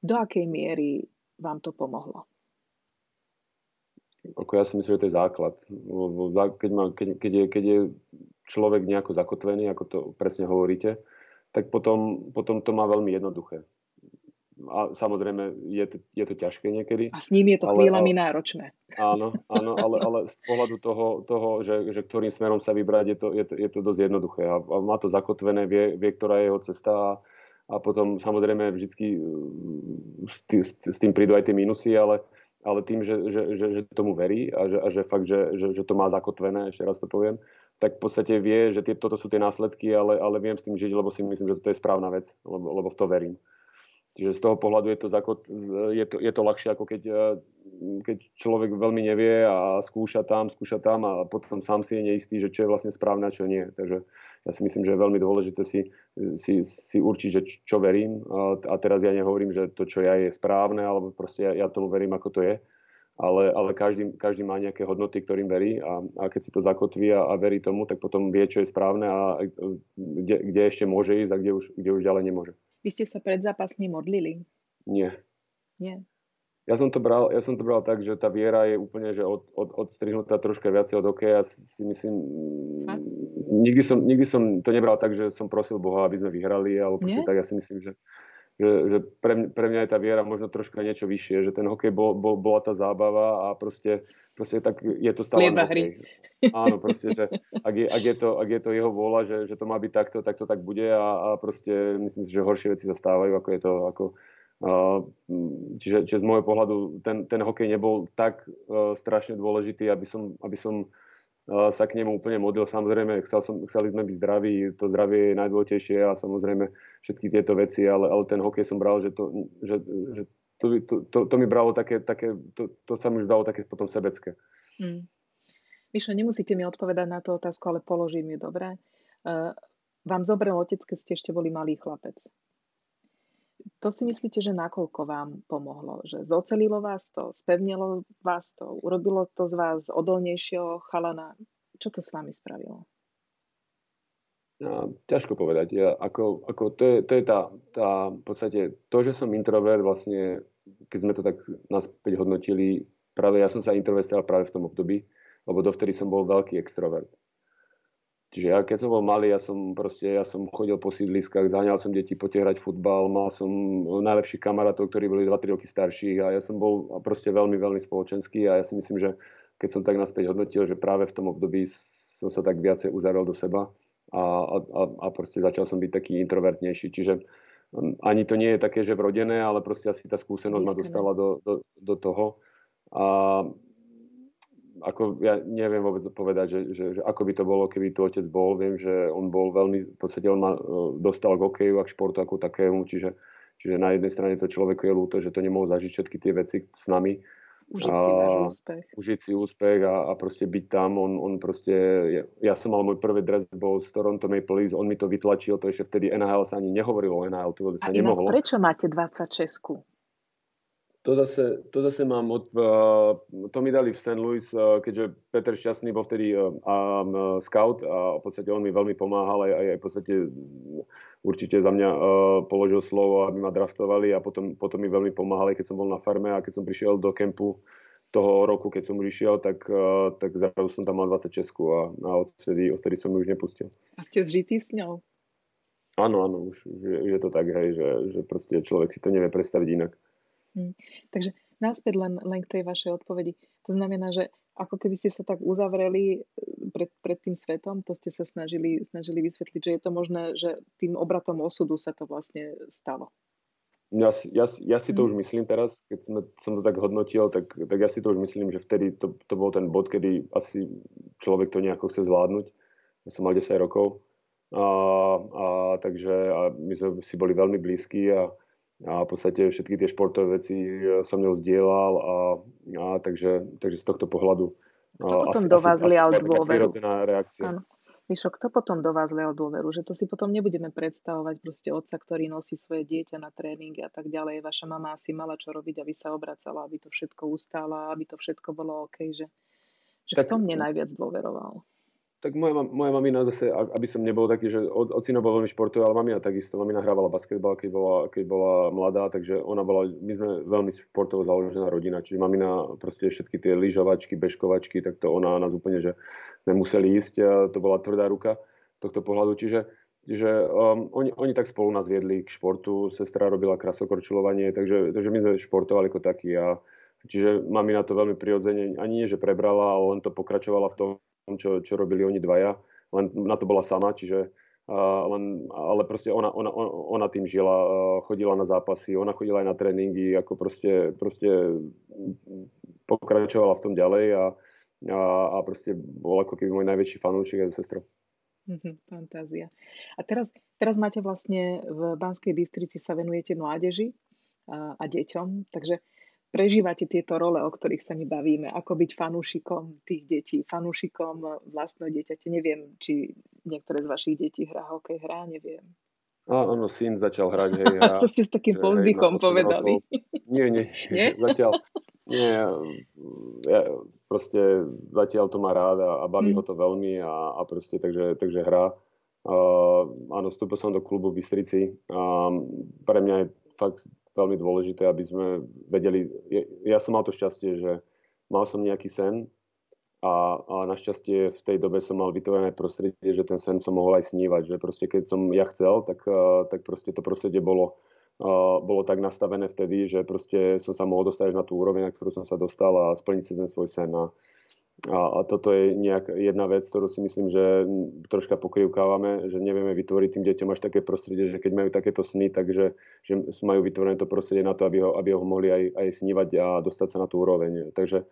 Do akej miery vám to pomohlo? Ako ja si myslím, že to je základ. Keď, má, keď, keď, je, keď je človek nejako zakotvený, ako to presne hovoríte, tak potom, potom to má veľmi jednoduché. A samozrejme, je to, je to ťažké niekedy. A s ním je to ale, chvíľami ale, náročné. Áno, áno ale, ale z pohľadu toho, toho že, že ktorým smerom sa vybrať, je to, je to, je to dosť jednoduché. A, a má to zakotvené, vie, vie, ktorá je jeho cesta a, a potom samozrejme vždycky s, tý, s tým prídu aj tie minusy, ale, ale tým, že, že, že, že tomu verí a že, a že fakt, že, že, že to má zakotvené, ešte raz to poviem, tak v podstate vie, že tie, toto sú tie následky, ale, ale viem s tým žiť, lebo si myslím, že toto je správna vec, lebo, lebo v to verím. Čiže z toho pohľadu je to, je to, je to ľahšie, ako keď, eh, keď človek veľmi nevie a skúša tam, skúša tam a potom sám si je neistý, že čo je vlastne správne a čo nie. Takže ja si myslím, že je veľmi dôležité si, si, si určiť, že čo verím. A teraz ja nehovorím, že to, čo ja je správne, alebo proste ja, ja tomu verím, ako to je ale, ale každý, každý má nejaké hodnoty, ktorým verí a, a keď si to zakotví a, a verí tomu, tak potom vie, čo je správne a kde, kde ešte môže ísť a kde už, kde už ďalej nemôže. Vy ste sa pred zápasmi modlili? Nie. Nie. Ja som, to bral, ja som to bral tak, že tá viera je úplne že od, od, odstrihnutá troška viacej od hokeja. Si myslím, nikdy som, nikdy som to nebral tak, že som prosil Boha, aby sme vyhrali, alebo proste tak. Ja si myslím, že, že, že pre, pre mňa je tá viera možno troška niečo vyššie, že ten hokej bol, bol, bola tá zábava a proste, proste tak je to stále hokej. Áno, proste, že ak je, ak je, to, ak je to jeho vôľa, že, že to má byť takto, tak to tak bude a, a proste myslím si, že horšie veci sa stávajú, ako je to, ako, Uh, čiže, čiže z môjho pohľadu ten, ten hokej nebol tak uh, strašne dôležitý, aby som, aby som sa k nemu úplne modlil. Samozrejme, chcel som, chceli sme byť zdraví, to zdravie je najdôležitejšie a samozrejme všetky tieto veci, ale, ale ten hokej som bral, že to, že, že to, to, to, to mi bralo také, také to, to sa mi už dalo také potom sebecké. Hmm. Mišo, nemusíte mi odpovedať na tú otázku, ale položím ju dobre. Uh, vám zobral otec, keď ste ešte boli malý chlapec to si myslíte, že nakoľko vám pomohlo? Že zocelilo vás to, spevnilo vás to, urobilo to z vás odolnejšieho chalana? Čo to s vami spravilo? No, ťažko povedať. Ja, ako, ako to, je, to je tá, tá, v podstate, to, že som introvert, vlastne, keď sme to tak naspäť hodnotili, práve ja som sa introvertoval práve v tom období, lebo dovtedy som bol veľký extrovert. Čiže ja keď som bol malý, ja som proste, ja som chodil po sídliskách, zaňal som deti poďte hrať futbal, mal som najlepších kamarátov, ktorí boli 2-3 roky starších a ja som bol proste veľmi, veľmi spoločenský a ja si myslím, že keď som tak naspäť hodnotil, že práve v tom období som sa tak viacej uzavrel do seba a, a, a proste začal som byť taký introvertnejší. Čiže um, ani to nie je také, že vrodené, ale proste asi tá skúsenosť ma dostala do, do, do toho. A ako ja neviem vôbec povedať, že, že, že ako by to bolo, keby tu otec bol. Viem, že on bol veľmi, v podstate on ma e, dostal k hokeju a k športu ako takému, čiže, čiže na jednej strane to človeku je ľúto, že to nemohol zažiť všetky tie veci s nami, Užiť si váš úspech. Užiť si úspech a, a proste byť tam. On, on proste, ja, ja som mal môj prvý dres bol z Toronto Maple Leafs, on mi to vytlačil, to ešte vtedy NHL sa ani nehovorilo o NHL, to sa a nemohlo. prečo máte 26? To zase, to zase mám od... Uh, to mi dali v St. Louis, uh, keďže Peter Šťastný bol vtedy um, scout a v podstate on mi veľmi pomáhal aj, aj, aj v podstate určite za mňa uh, položil slovo, aby ma draftovali a potom, potom mi veľmi pomáhali, keď som bol na farme a keď som prišiel do kempu toho roku, keď som išiel, tak, uh, tak zrazu som tam mal 26 a, a odtedy, odtedy som ju už nepustil. A ste zžitý s ňou? Áno, áno, už, už je, je to tak, hej, že, že proste človek si to nevie predstaviť inak. Hm. Takže náspäť len, len k tej vašej odpovedi. To znamená, že ako keby ste sa tak uzavreli e, pred, pred tým svetom, to ste sa snažili, snažili vysvetliť, že je to možné, že tým obratom osudu sa to vlastne stalo. Ja, ja, ja si to hm. už myslím teraz, keď sme, som to tak hodnotil, tak, tak ja si to už myslím, že vtedy to, to bol ten bod, kedy asi človek to nejako chce zvládnuť. Ja som mal 10 rokov, a, a, takže a my sme si boli veľmi blízki a, a v podstate všetky tie športové veci e, som ňou zdieľal a, a takže, takže z tohto pohľadu kto potom asi, do vás lial dôveru? reakcia. Áno. Mišo, kto potom do vás lial dôveru? Že to si potom nebudeme predstavovať proste otca, ktorý nosí svoje dieťa na tréningy a tak ďalej. Vaša mama asi mala čo robiť, aby sa obracala, aby to všetko ustála, aby to všetko bolo OK. Že, že tak, v tom mne najviac dôveroval. Tak moja, moja mamina zase, aby som nebol taký, že od, ocino bol veľmi športový, ale mamina takisto. Mamina hrávala basketbal, keď bola, keď bola mladá, takže ona bola, my sme veľmi športovo založená rodina, čiže mamina proste všetky tie lyžovačky, bežkovačky, tak to ona nás úplne, že nemuseli ísť, to bola tvrdá ruka tohto pohľadu. Čiže, čiže um, oni, oni tak spolu nás viedli k športu, sestra robila krasokorčulovanie, takže, takže my sme športovali ako takí a čiže mamina to veľmi prirodzene, ani nie, že prebrala, ale len to pokračovala v tom, čo, čo robili oni dvaja, len na to bola sama, čiže uh, len, ale proste ona, ona, ona tým žila, uh, chodila na zápasy, ona chodila aj na tréningy, ako proste, proste pokračovala v tom ďalej a, a, a proste bol ako keby môj najväčší fanúšik aj sestrou. Mm-hmm, fantázia. A teraz, teraz máte vlastne v Banskej Bystrici sa venujete mládeži a, a deťom, takže prežívate tieto role, o ktorých sa my bavíme, ako byť fanúšikom tých detí, fanúšikom vlastného dieťaťa. Neviem, či niektoré z vašich detí hrá hokej, hrá, neviem. Áno, syn začal hrať, hej. Hrá, to ste s takým povzdychom povedali. Rokov. Nie, nie, nie? zatiaľ, nie, ja, proste zatiaľ to má rád a, a baví mm. ho to veľmi a, a proste takže, takže hrá. Uh, áno, vstúpil som do klubu v Bystrici a pre mňa je fakt veľmi dôležité, aby sme vedeli, ja som mal to šťastie, že mal som nejaký sen a, a našťastie v tej dobe som mal vytvorené prostredie, že ten sen som mohol aj snívať, že proste keď som ja chcel, tak, tak proste to prostredie bolo, bolo tak nastavené vtedy, že proste som sa mohol dostať na tú úroveň, na ktorú som sa dostal a splniť si ten svoj sen. A, a, a toto je nejak jedna vec, ktorú si myslím, že troška pokrivkávame, že nevieme vytvoriť tým deťom až také prostredie, že keď majú takéto sny, takže že majú vytvorené to prostredie na to, aby ho, aby ho mohli aj, aj snívať a dostať sa na tú úroveň. Takže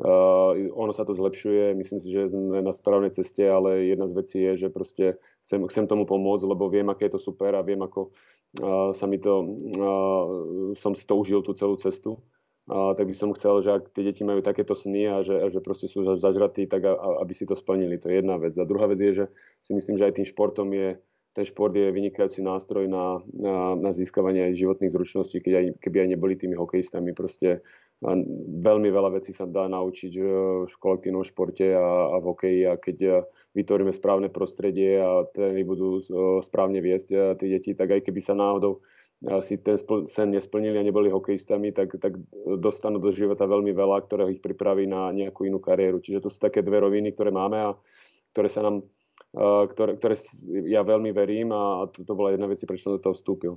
uh, ono sa to zlepšuje, myslím si, že sme na správnej ceste, ale jedna z vecí je, že proste chcem, chcem tomu pomôcť, lebo viem, aké je to super a viem, ako uh, sa mi to, uh, som si to užil tú celú cestu a, tak by som chcel, že ak tie deti majú takéto sny a že, a že proste sú zažratí, tak a, a, aby si to splnili. To je jedna vec. A druhá vec je, že si myslím, že aj tým športom je, ten šport je vynikajúci nástroj na, na, na získavanie aj životných zručností, keď aj, keby aj neboli tými hokejistami. Proste veľmi veľa vecí sa dá naučiť v kolektívnom športe a, a v hokeji a keď vytvoríme správne prostredie a trény budú správne viesť tie deti, tak aj keby sa náhodou si ten sen nesplnili a neboli hokejistami, tak, tak dostanú do života veľmi veľa, ktoré ich pripraví na nejakú inú kariéru. Čiže to sú také dve roviny, ktoré máme a ktoré sa nám, ktoré, ktoré ja veľmi verím a to, to bola jedna vec, prečo som do toho vstúpil.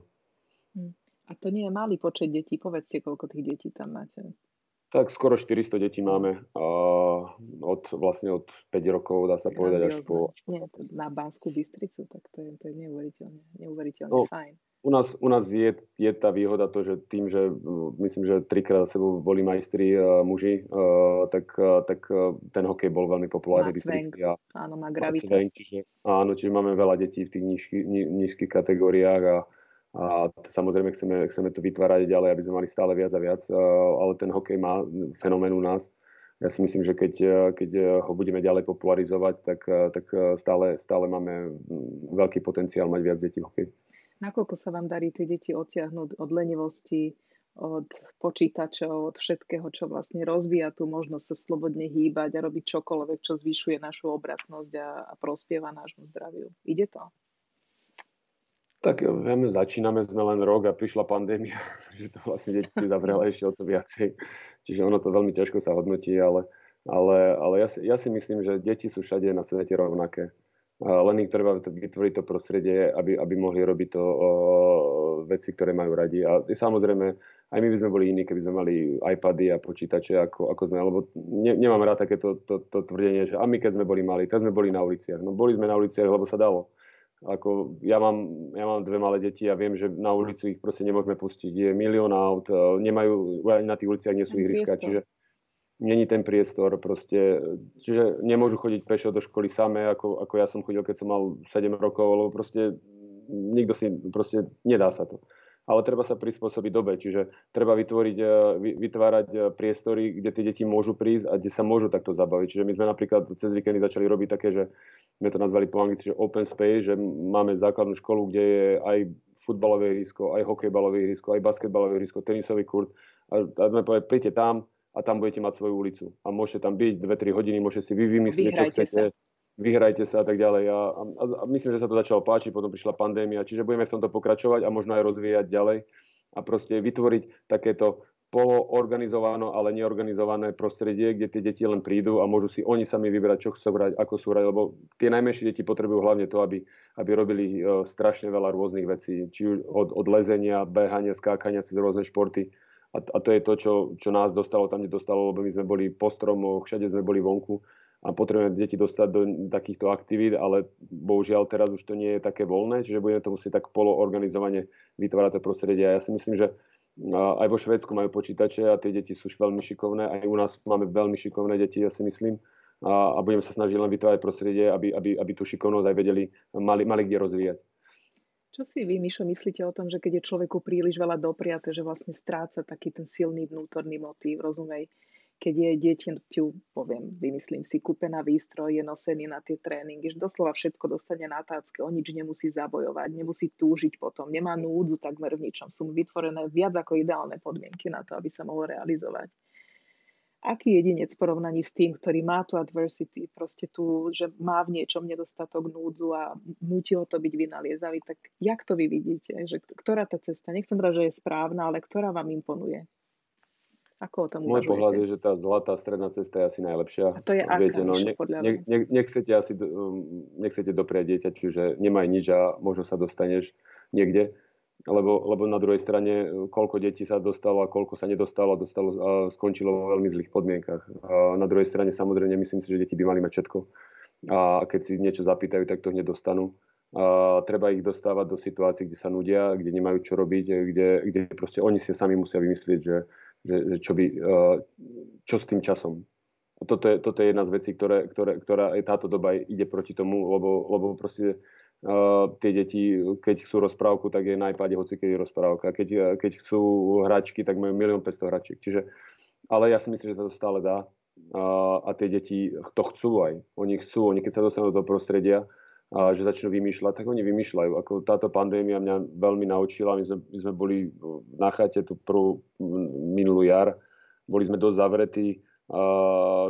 Hm. A to nie je malý počet detí. Povedzte, koľko tých detí tam máte. Tak skoro 400 detí máme. A od, vlastne od 5 rokov, dá sa povedať, až po... Nie, na Banskú Bystricu, tak to je, to je neuveriteľne, neuveriteľne no, fajn u nás, u nás je, je tá výhoda to, že tým, že myslím, že trikrát sebou boli majstri uh, muži, uh, tak, uh, tak uh, ten hokej bol veľmi populárny v Bystrici. Áno, má gravitas. Čiže, áno, čiže máme veľa detí v tých nízky, ní, nízkych kategóriách a, A samozrejme chceme, chceme to vytvárať ďalej, aby sme mali stále viac a viac, ale ten hokej má fenomén u nás. Ja si myslím, že keď, keď ho budeme ďalej popularizovať, tak, tak stále, stále máme veľký potenciál mať viac detí v hokeji. Nakoľko sa vám darí tie deti odtiahnuť od lenivosti, od počítačov, od všetkého, čo vlastne rozvíja tú možnosť sa slobodne hýbať a robiť čokoľvek, čo zvyšuje našu obratnosť a, a prospieva nášmu zdraviu. Ide to? Tak vieme, začíname, sme len rok a prišla pandémia, že to vlastne deti zavrela ešte o to viacej. Čiže ono to veľmi ťažko sa hodnotí, ale, ale, ale ja, si, ja si myslím, že deti sú všade na svete rovnaké. Len ich treba vytvoriť to prostredie, aby, aby mohli robiť to o, veci, ktoré majú radi. A samozrejme, aj my by sme boli iní, keby sme mali iPady a počítače, ako, ako sme, lebo ne, nemám rád takéto to, to, tvrdenie, že a my keď sme boli mali, tak sme boli na uliciach. No boli sme na uliciach, lebo sa dalo. Ako, ja, mám, ja mám dve malé deti a viem, že na ulicu ich proste nemôžeme pustiť. Je milión aut, e, nemajú, na tých uliciach nie sú ihriska, čiže není ten priestor proste, čiže nemôžu chodiť pešo do školy samé, ako, ako ja som chodil, keď som mal 7 rokov, lebo proste nikto si, proste nedá sa to ale treba sa prispôsobiť dobe. Čiže treba vytvoriť, e, vytvárať e, priestory, kde tie deti môžu prísť a kde sa môžu takto zabaviť. Čiže my sme napríklad cez víkendy začali robiť také, že sme to nazvali po anglicky, že open space, že máme základnú školu, kde je aj futbalové ihrisko, aj hokejbalové ihrisko, aj basketbalové ihrisko, tenisový kurt. A, a sme povedali, príďte tam a tam budete mať svoju ulicu. A môžete tam byť 2-3 hodiny, môžete si vy vymyslieť, čo chcete. Sa vyhrajte sa a tak ďalej. A, a, a myslím, že sa to začalo páčiť, potom prišla pandémia, čiže budeme v tomto pokračovať a možno aj rozvíjať ďalej a proste vytvoriť takéto poloorganizované, ale neorganizované prostredie, kde tie deti len prídu a môžu si oni sami vybrať, čo chcú hrať, ako sú hrať, lebo tie najmenšie deti potrebujú hlavne to, aby, aby robili uh, strašne veľa rôznych vecí, či už od, od lezenia, behania, skákania cez rôzne športy. A, a to je to, čo, čo nás dostalo tam, kde dostalo, lebo my sme boli po stromoch, všade sme boli vonku a potrebujeme deti dostať do takýchto aktivít, ale bohužiaľ teraz už to nie je také voľné, čiže budeme to musieť tak poloorganizovane vytvárať to prostredie. A ja si myslím, že aj vo Švedsku majú počítače a tie deti sú veľmi šikovné. Aj u nás máme veľmi šikovné deti, ja si myslím. A, a budeme sa snažiť len vytvárať prostredie, aby, aby, aby tú šikovnosť aj vedeli, mali, mali kde rozvíjať. Čo si vy, Mišo, myslíte o tom, že keď je človeku príliš veľa dopriate, že vlastne stráca taký ten silný vnútorný motív, rozumej? keď je dieťaťu, poviem, vymyslím si, kúpená výstroj, je nosený na tie tréningy, že doslova všetko dostane na tácke, o nič nemusí zabojovať, nemusí túžiť potom, nemá núdzu takmer v ničom. Sú vytvorené viac ako ideálne podmienky na to, aby sa mohol realizovať. Aký jedinec v porovnaní s tým, ktorý má tu adversity, proste tu, že má v niečom nedostatok núdzu a nutí ho to byť vynaliezavý, tak jak to vy vidíte? Že, ktorá tá cesta, nechcem povedať, že je správna, ale ktorá vám imponuje? Ako o tom Môj pohľad je, že tá zlatá stredná cesta je asi najlepšia. A to je Viete, no, ne, ne, ne, nechcete asi, um, nechcete dopriať dieťaťu, že nemaj nič a možno sa dostaneš niekde. Lebo, lebo na druhej strane, koľko detí sa dostalo a koľko sa nedostalo dostalo, a skončilo vo veľmi zlých podmienkach. A na druhej strane, samozrejme, myslím si, že deti by mali mať všetko. A keď si niečo zapýtajú, tak to hneď dostanú. A treba ich dostávať do situácií, kde sa nudia, kde nemajú čo robiť, kde, kde proste oni si sami musia vymyslieť, že že, že čo, by, eh, čo s tým časom. Toto je, toto je jedna z vecí, ktoré, ktoré, ktorá táto doba ide proti tomu, lebo, lebo proste tie deti, keď chcú rozprávku, tak je na iPade hoci keď je rozprávka. Keď, eh, keď chcú hračky, tak majú milión 500 hračiek. Čiže, ale ja si myslím, že sa to stále dá. Uh, a tie deti to chcú aj. Oni chcú, oni keď sa dostanú do prostredia, a že začnú vymýšľať, tak oni vymýšľajú. Ako táto pandémia mňa veľmi naučila. My sme, my sme boli na chate tú prvú minulú jar. Boli sme dosť zavretí,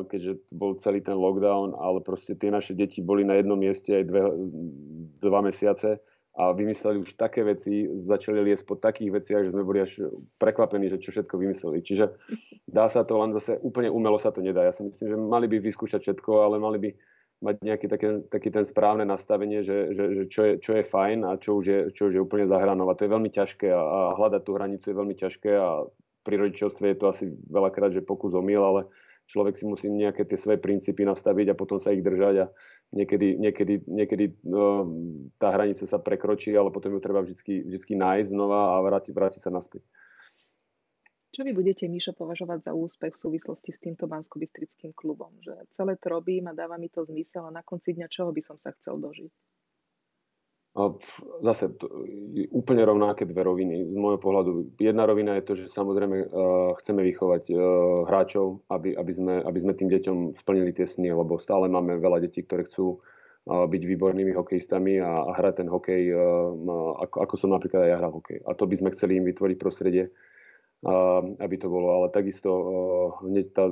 keďže bol celý ten lockdown, ale proste tie naše deti boli na jednom mieste aj dve, dva mesiace a vymysleli už také veci, začali liesť po takých veciach, že sme boli až prekvapení, že čo všetko vymysleli. Čiže dá sa to, len zase úplne umelo sa to nedá. Ja si myslím, že mali by vyskúšať všetko, ale mali by mať nejaký také, taký ten správne nastavenie, že, že, že čo, je, čo je fajn a čo už je, čo už je úplne zahranou. A to je veľmi ťažké a, a hľadať tú hranicu je veľmi ťažké a pri rodičovstve je to asi veľakrát, že pokus o mil, ale človek si musí nejaké tie svoje princípy nastaviť a potom sa ich držať a niekedy, niekedy, niekedy no, tá hranica sa prekročí, ale potom ju treba vždy, vždy nájsť znova a vrátiť, vrátiť sa naspäť. Čo vy budete, Míšo, považovať za úspech v súvislosti s týmto bansko klubom? Že celé to robím a dáva mi to zmysel a na konci dňa čoho by som sa chcel dožiť? Zase úplne rovnaké dve roviny z môjho pohľadu. Jedna rovina je to, že samozrejme chceme vychovať hráčov, aby, aby, sme, aby sme tým deťom splnili tie sny, lebo stále máme veľa detí, ktoré chcú byť výbornými hokejistami a, a hrať ten hokej, ako, ako som napríklad aj ja hral hokej. A to by sme chceli im vytvoriť prostredie, aby to bolo. Ale takisto hneď tá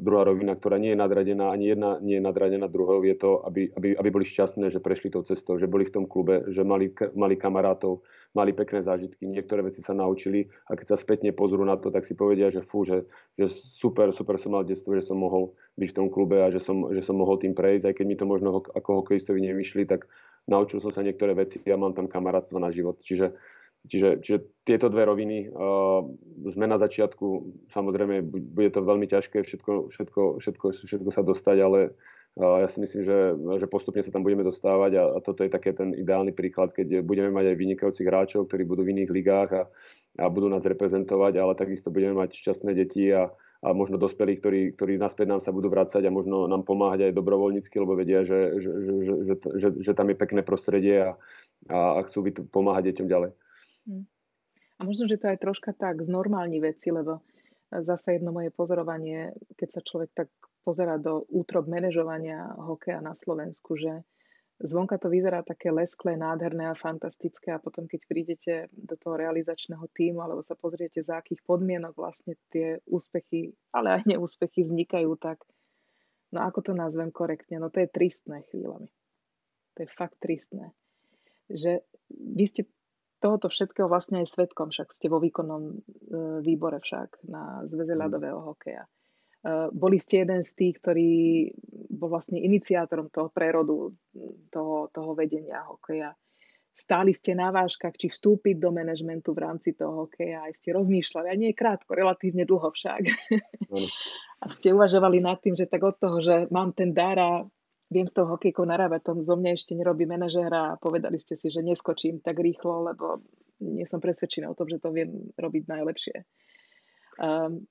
druhá rovina, ktorá nie je nadradená, ani jedna nie je nadradená druhou, je to, aby, aby, aby boli šťastné, že prešli tou cestou, že boli v tom klube, že mali, mali kamarátov, mali pekné zážitky, niektoré veci sa naučili a keď sa spätne pozrú na to, tak si povedia, že fú, že, že super, super som mal detstvo, že som mohol byť v tom klube a že som, že som mohol tým prejsť, aj keď mi to možno ako hokejistovi nevyšli, tak naučil som sa niektoré veci a mám tam kamarátstva na život. Čiže Čiže, čiže tieto dve roviny, uh, sme na začiatku, samozrejme bude to veľmi ťažké všetko, všetko, všetko, všetko sa dostať, ale uh, ja si myslím, že, že postupne sa tam budeme dostávať a, a toto je také ten ideálny príklad, keď budeme mať aj vynikajúcich hráčov, ktorí budú v iných ligách a, a budú nás reprezentovať, ale takisto budeme mať šťastné deti a, a možno dospelí, ktorí, ktorí naspäť nám sa budú vrácať a možno nám pomáhať aj dobrovoľnícky, lebo vedia, že, že, že, že, že, že, tam je pekné prostredie a, a, a chcú pomáhať deťom ďalej. Hm. A možno, že to aj troška tak znormálni veci, lebo zase jedno moje pozorovanie, keď sa človek tak pozera do útrob manažovania hokeja na Slovensku, že zvonka to vyzerá také lesklé, nádherné a fantastické a potom, keď prídete do toho realizačného týmu alebo sa pozriete, za akých podmienok vlastne tie úspechy, ale aj neúspechy vznikajú, tak no ako to nazvem korektne, no to je tristné chvíľami. To je fakt tristné. Že vy ste tohoto všetkého vlastne aj svetkom, však ste vo výkonnom e, výbore však na Zveze mm. ľadového hokeja. E, boli ste jeden z tých, ktorý bol vlastne iniciátorom toho prerodu, toho, toho vedenia hokeja. Stáli ste na váškach, či vstúpiť do manažmentu v rámci toho hokeja, aj ste rozmýšľali, a nie krátko, relatívne dlho však. A ste uvažovali nad tým, že tak od toho, že mám ten dar a viem s tou hokejkou narábať, tom zo mňa ešte nerobí manažéra a povedali ste si, že neskočím tak rýchlo, lebo nie som presvedčená o tom, že to viem robiť najlepšie. Um,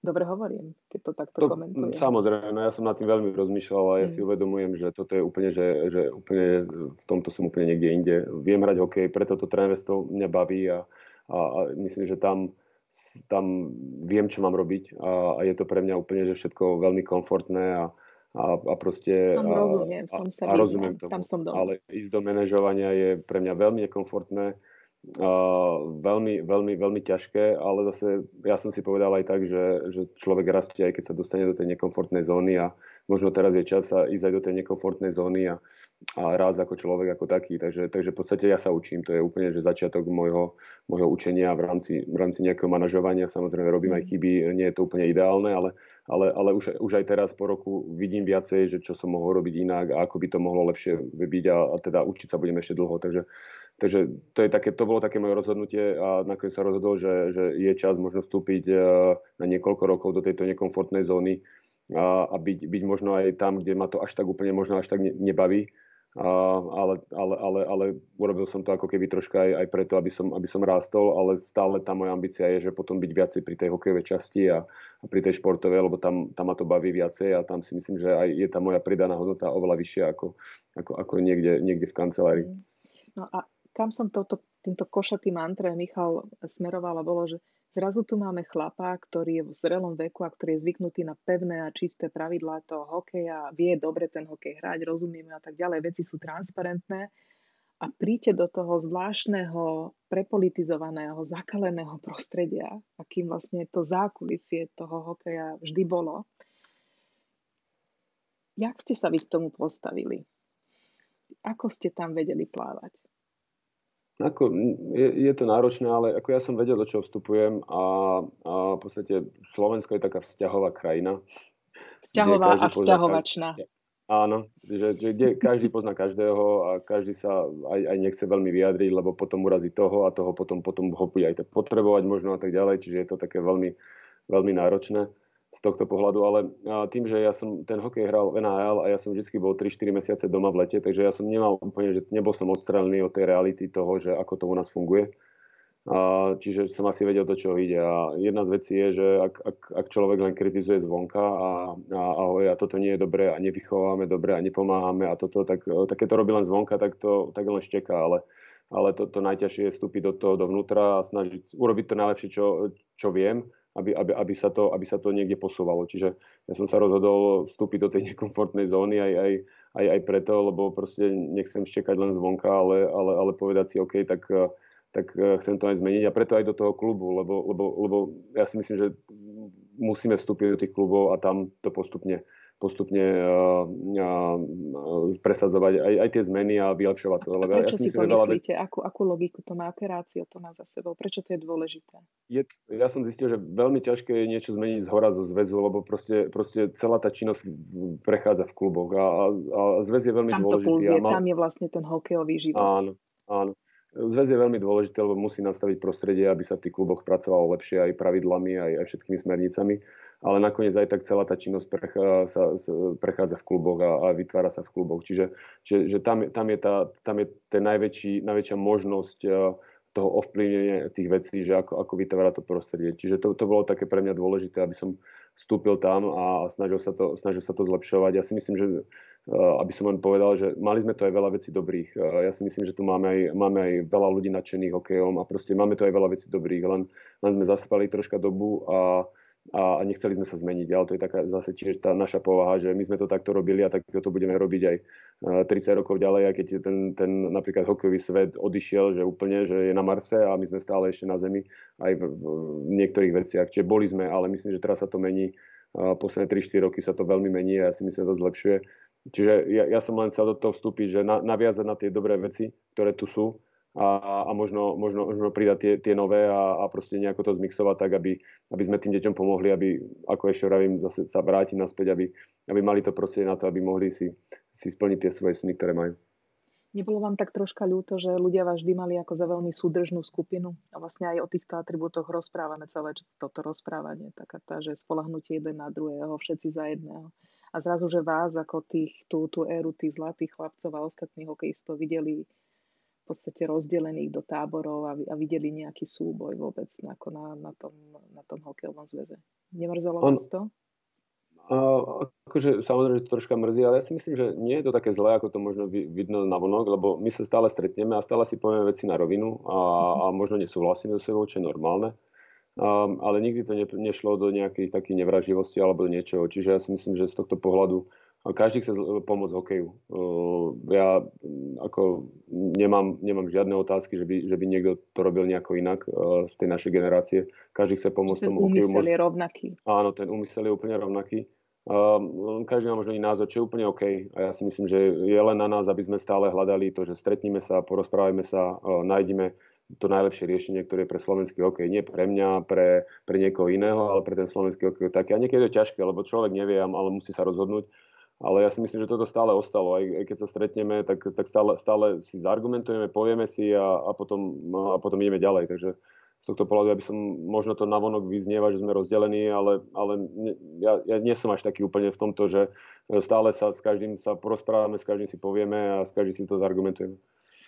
dobre hovorím, keď to takto to, komentujem. Samozrejme, ja som nad tým veľmi rozmýšľal a ja mm. si uvedomujem, že toto je úplne, že, že úplne v tomto som úplne niekde inde. Viem hrať hokej, preto to trénerstvo mňa baví a, a, a myslím, že tam tam viem, čo mám robiť a, a je to pre mňa úplne, že všetko veľmi komfortné a, a, a proste... Tam rozumiem, v tom sa a, a rozumiem tomu, tam som doma. Ale ísť do manažovania je pre mňa veľmi nekomfortné Uh, veľmi, veľmi, veľmi ťažké, ale zase ja som si povedal aj tak, že, že človek rastie, aj keď sa dostane do tej nekomfortnej zóny a možno teraz je čas sa ísť aj do tej nekomfortnej zóny a, a raz ako človek ako taký. Takže, takže v podstate ja sa učím, to je úplne že začiatok môjho, môjho učenia v rámci, v rámci nejakého manažovania. Samozrejme robím aj mm. chyby, nie je to úplne ideálne, ale, ale, ale už, už aj teraz po roku vidím viacej, že čo som mohol robiť inak a ako by to mohlo lepšie byť a, a teda učiť sa budem ešte dlho. Takže, takže to, je také, to bolo také moje rozhodnutie a nakoniec sa rozhodol, že, že je čas možno vstúpiť e, na niekoľko rokov do tejto nekomfortnej zóny a, a byť, byť možno aj tam, kde ma to až tak úplne možno až tak nebaví. Ale, ale, ale, ale urobil som to ako keby troška aj, aj preto, aby som, aby som rástol, ale stále tá moja ambícia je, že potom byť viacej pri tej hokejovej časti a, a pri tej športovej, lebo tam, tam ma to baví viacej a tam si myslím, že aj je tá moja pridaná hodnota oveľa vyššia ako, ako, ako niekde, niekde v kancelárii. No a kam som toto, týmto košatým mantre Michal smerovala, bolo, že zrazu tu máme chlapa, ktorý je v zrelom veku a ktorý je zvyknutý na pevné a čisté pravidlá toho hokeja, vie dobre ten hokej hrať, rozumieme a tak ďalej, veci sú transparentné a príďte do toho zvláštneho, prepolitizovaného, zakaleného prostredia, akým vlastne to zákulisie toho hokeja vždy bolo. Jak ste sa vy k tomu postavili? Ako ste tam vedeli plávať? Ako, je, je to náročné, ale ako ja som vedel, do čoho vstupujem a, a v podstate Slovensko je taká vzťahová krajina. Vzťahová a vzťahovačná. Áno, že, že kde každý pozná každého a každý sa aj, aj nechce veľmi vyjadriť, lebo potom urazí toho a toho potom, potom ho bude aj potrebovať možno a tak ďalej, čiže je to také veľmi, veľmi náročné z tohto pohľadu, ale tým, že ja som ten hokej hral v NHL a ja som vždy bol 3-4 mesiace doma v lete, takže ja som nemal úplne, že nebol som odstrelený od tej reality toho, že ako to u nás funguje. A, čiže som asi vedel, do čoho ide. A jedna z vecí je, že ak, ak, ak človek len kritizuje zvonka a, a, a, a toto nie je dobré a nevychováme dobre a nepomáhame a toto, tak, tak keď to robí len zvonka, tak to tak len šteká. Ale, ale to, to najťažšie je vstúpiť do toho dovnútra a snažiť urobiť to najlepšie, čo, čo viem, aby, aby, aby, sa to, aby sa to niekde posúvalo. Čiže ja som sa rozhodol vstúpiť do tej nekomfortnej zóny aj, aj, aj, aj preto, lebo proste nechcem štekať len zvonka, ale, ale, ale povedať si, OK, tak tak e, chcem to aj zmeniť a preto aj do toho klubu, lebo, lebo, lebo ja si myslím, že musíme vstúpiť do tých klubov a tam to postupne, postupne uh, uh, presadzovať aj, aj tie zmeny a vylepšovať to. A prečo ja si, si to myslíte? Veľa... Akú, akú logiku to má? Aké rácio to má za sebou? Prečo to je dôležité? Je, ja som zistil, že veľmi ťažké je niečo zmeniť z hora zo zväzu, lebo proste, proste celá tá činnosť prechádza v kluboch a, a, a zväz je veľmi tam dôležitý. To mal... tam je vlastne ten hokejový život. Áno, áno. Zväz je veľmi dôležité, lebo musí nastaviť prostredie, aby sa v tých kluboch pracovalo lepšie aj pravidlami, aj, aj všetkými smernicami. Ale nakoniec aj tak celá tá činnosť sa, prechádza v kluboch a, a vytvára sa v kluboch. Čiže že, že tam, tam, je tá, tam je ten najväčší, najväčšia možnosť eh, toho ovplyvnenia tých vecí, že ako, ako vytvára to prostredie. Čiže to, to bolo také pre mňa dôležité, aby som vstúpil tam a snažil sa to, snažil sa to zlepšovať. Ja si myslím, že Eh, aby som len povedal, že mali sme tu aj veľa vecí dobrých. Eh, ja si myslím, že tu máme aj, máme aj veľa ľudí nadšených hokejom a proste máme tu aj veľa vecí dobrých, len, len sme zaspali troška dobu a, a nechceli sme sa zmeniť. Ale to je taká zase tiež tá naša povaha, že my sme to takto robili a takto to budeme robiť aj 30 eh, rokov ďalej, a keď ten, ten napríklad hokejový svet odišiel, že úplne, že je na Marse a my sme stále ešte na Zemi aj v, v niektorých veciach. Čiže boli sme, ale myslím, že teraz sa to mení. Posledné 3-4 roky sa to veľmi mení a ja si myslím, že to zlepšuje. Čiže ja, ja som len chcel do toho vstúpiť, že na, naviazať na tie dobré veci, ktoré tu sú a, a možno, možno, možno pridať tie, tie nové a, a proste nejako to zmixovať tak, aby, aby sme tým deťom pomohli, aby, ako ešte vravím, zase sa vrátim naspäť, aby, aby mali to proste na to, aby mohli si, si splniť tie svoje sny, ktoré majú. Nebolo vám tak troška ľúto, že ľudia vás vždy mali ako za veľmi súdržnú skupinu a vlastne aj o týchto atribútoch rozprávame celé toto rozprávanie, taká tá, že spolahnutie jeden na druhého, všetci za jedného a zrazu, že vás ako tých, tú, tú éru tých zlatých chlapcov a ostatných hokejistov videli podstate rozdelených do táborov a, a videli nejaký súboj vôbec ako na, na, tom, na tom hokejovom zväze. Nemrzelo On, vás to? A, akože samozrejme, že to troška mrzí, ale ja si myslím, že nie je to také zlé, ako to možno vidno na vonok, lebo my sa stále stretneme a stále si povieme veci na rovinu a, a možno nesúhlasíme so sebou, čo je normálne. Um, ale nikdy to ne, nešlo do nejakej takej nevraživosti alebo niečoho. Čiže ja si myslím, že z tohto pohľadu každý chce pomôcť hokeju. Ja ako nemám, nemám žiadne otázky, že by, že by niekto to robil nejako inak z tej našej generácie. Každý chce pomôcť tomu hokeju. Ten úmysel je rovnaký. Áno, ten úmysel je úplne rovnaký. Každý má možno iný názor, čo je úplne OK. A ja si myslím, že je len na nás, aby sme stále hľadali to, že stretníme sa, porozprávajme sa, nájdeme to najlepšie riešenie, ktoré je pre slovenský hokej. Nie pre mňa, pre, pre niekoho iného, ale pre ten slovenský hokej také. A niekedy je to ťažké, lebo človek nevie, ale musí sa rozhodnúť. Ale ja si myslím, že toto stále ostalo. Aj, keď sa stretneme, tak, tak stále, stále si zargumentujeme, povieme si a, a, potom, a potom ideme ďalej. Takže z tohto pohľadu, aby som možno to navonok vyznieva, že sme rozdelení, ale, ale ja, ja nie som až taký úplne v tomto, že stále sa s každým sa porozprávame, s každým si povieme a s každým si to zargumentujeme.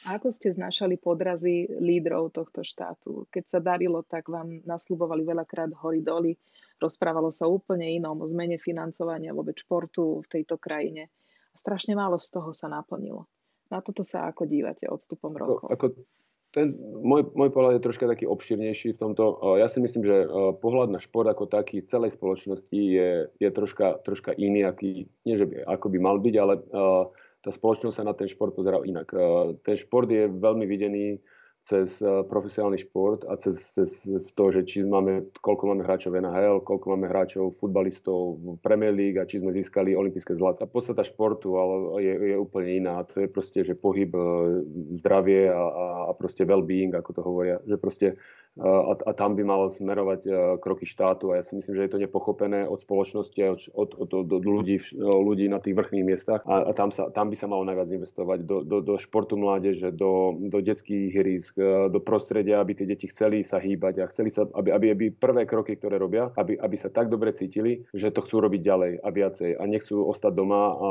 A ako ste znášali podrazy lídrov tohto štátu? Keď sa darilo, tak vám nasľubovali veľakrát hory doly. Rozprávalo sa úplne inom o zmene financovania vôbec športu v tejto krajine. A strašne málo z toho sa naplnilo. Na toto sa ako dívate odstupom rokov? Ako, ako ten, môj, môj pohľad je troška taký obširnejší v tomto. Ja si myslím, že pohľad na šport ako taký celej spoločnosti je, je troška, troška iný, aký, nie že by, ako by mal byť, ale uh, tá spoločnosť sa na ten šport pozerá inak. E, ten šport je veľmi videný cez eh, profesionálny šport a cez, cez, cez to, že či máme, koľko máme hráčov NHL, koľko máme hráčov, futbalistov v Premier League a či sme získali olympijské zlato. A podstata športu ale je, je úplne iná. To je proste, že pohyb, eh, zdravie a, a proste well-being, ako to hovoria. Že proste, eh, a, a tam by malo smerovať kroky štátu a ja si myslím, že je to nepochopené od spoločnosti a od, od, od, od ľudí, ľudí na tých vrchných miestach a, a tam, sa, tam by sa malo najviac investovať do, do, do športu mládeže, do, do detských hrísk, E, do prostredia, aby tie deti chceli sa hýbať a chceli sa, aby, aby, aby prvé kroky, ktoré robia, aby, aby sa tak dobre cítili, že to chcú robiť ďalej a viacej a nechcú ostať doma a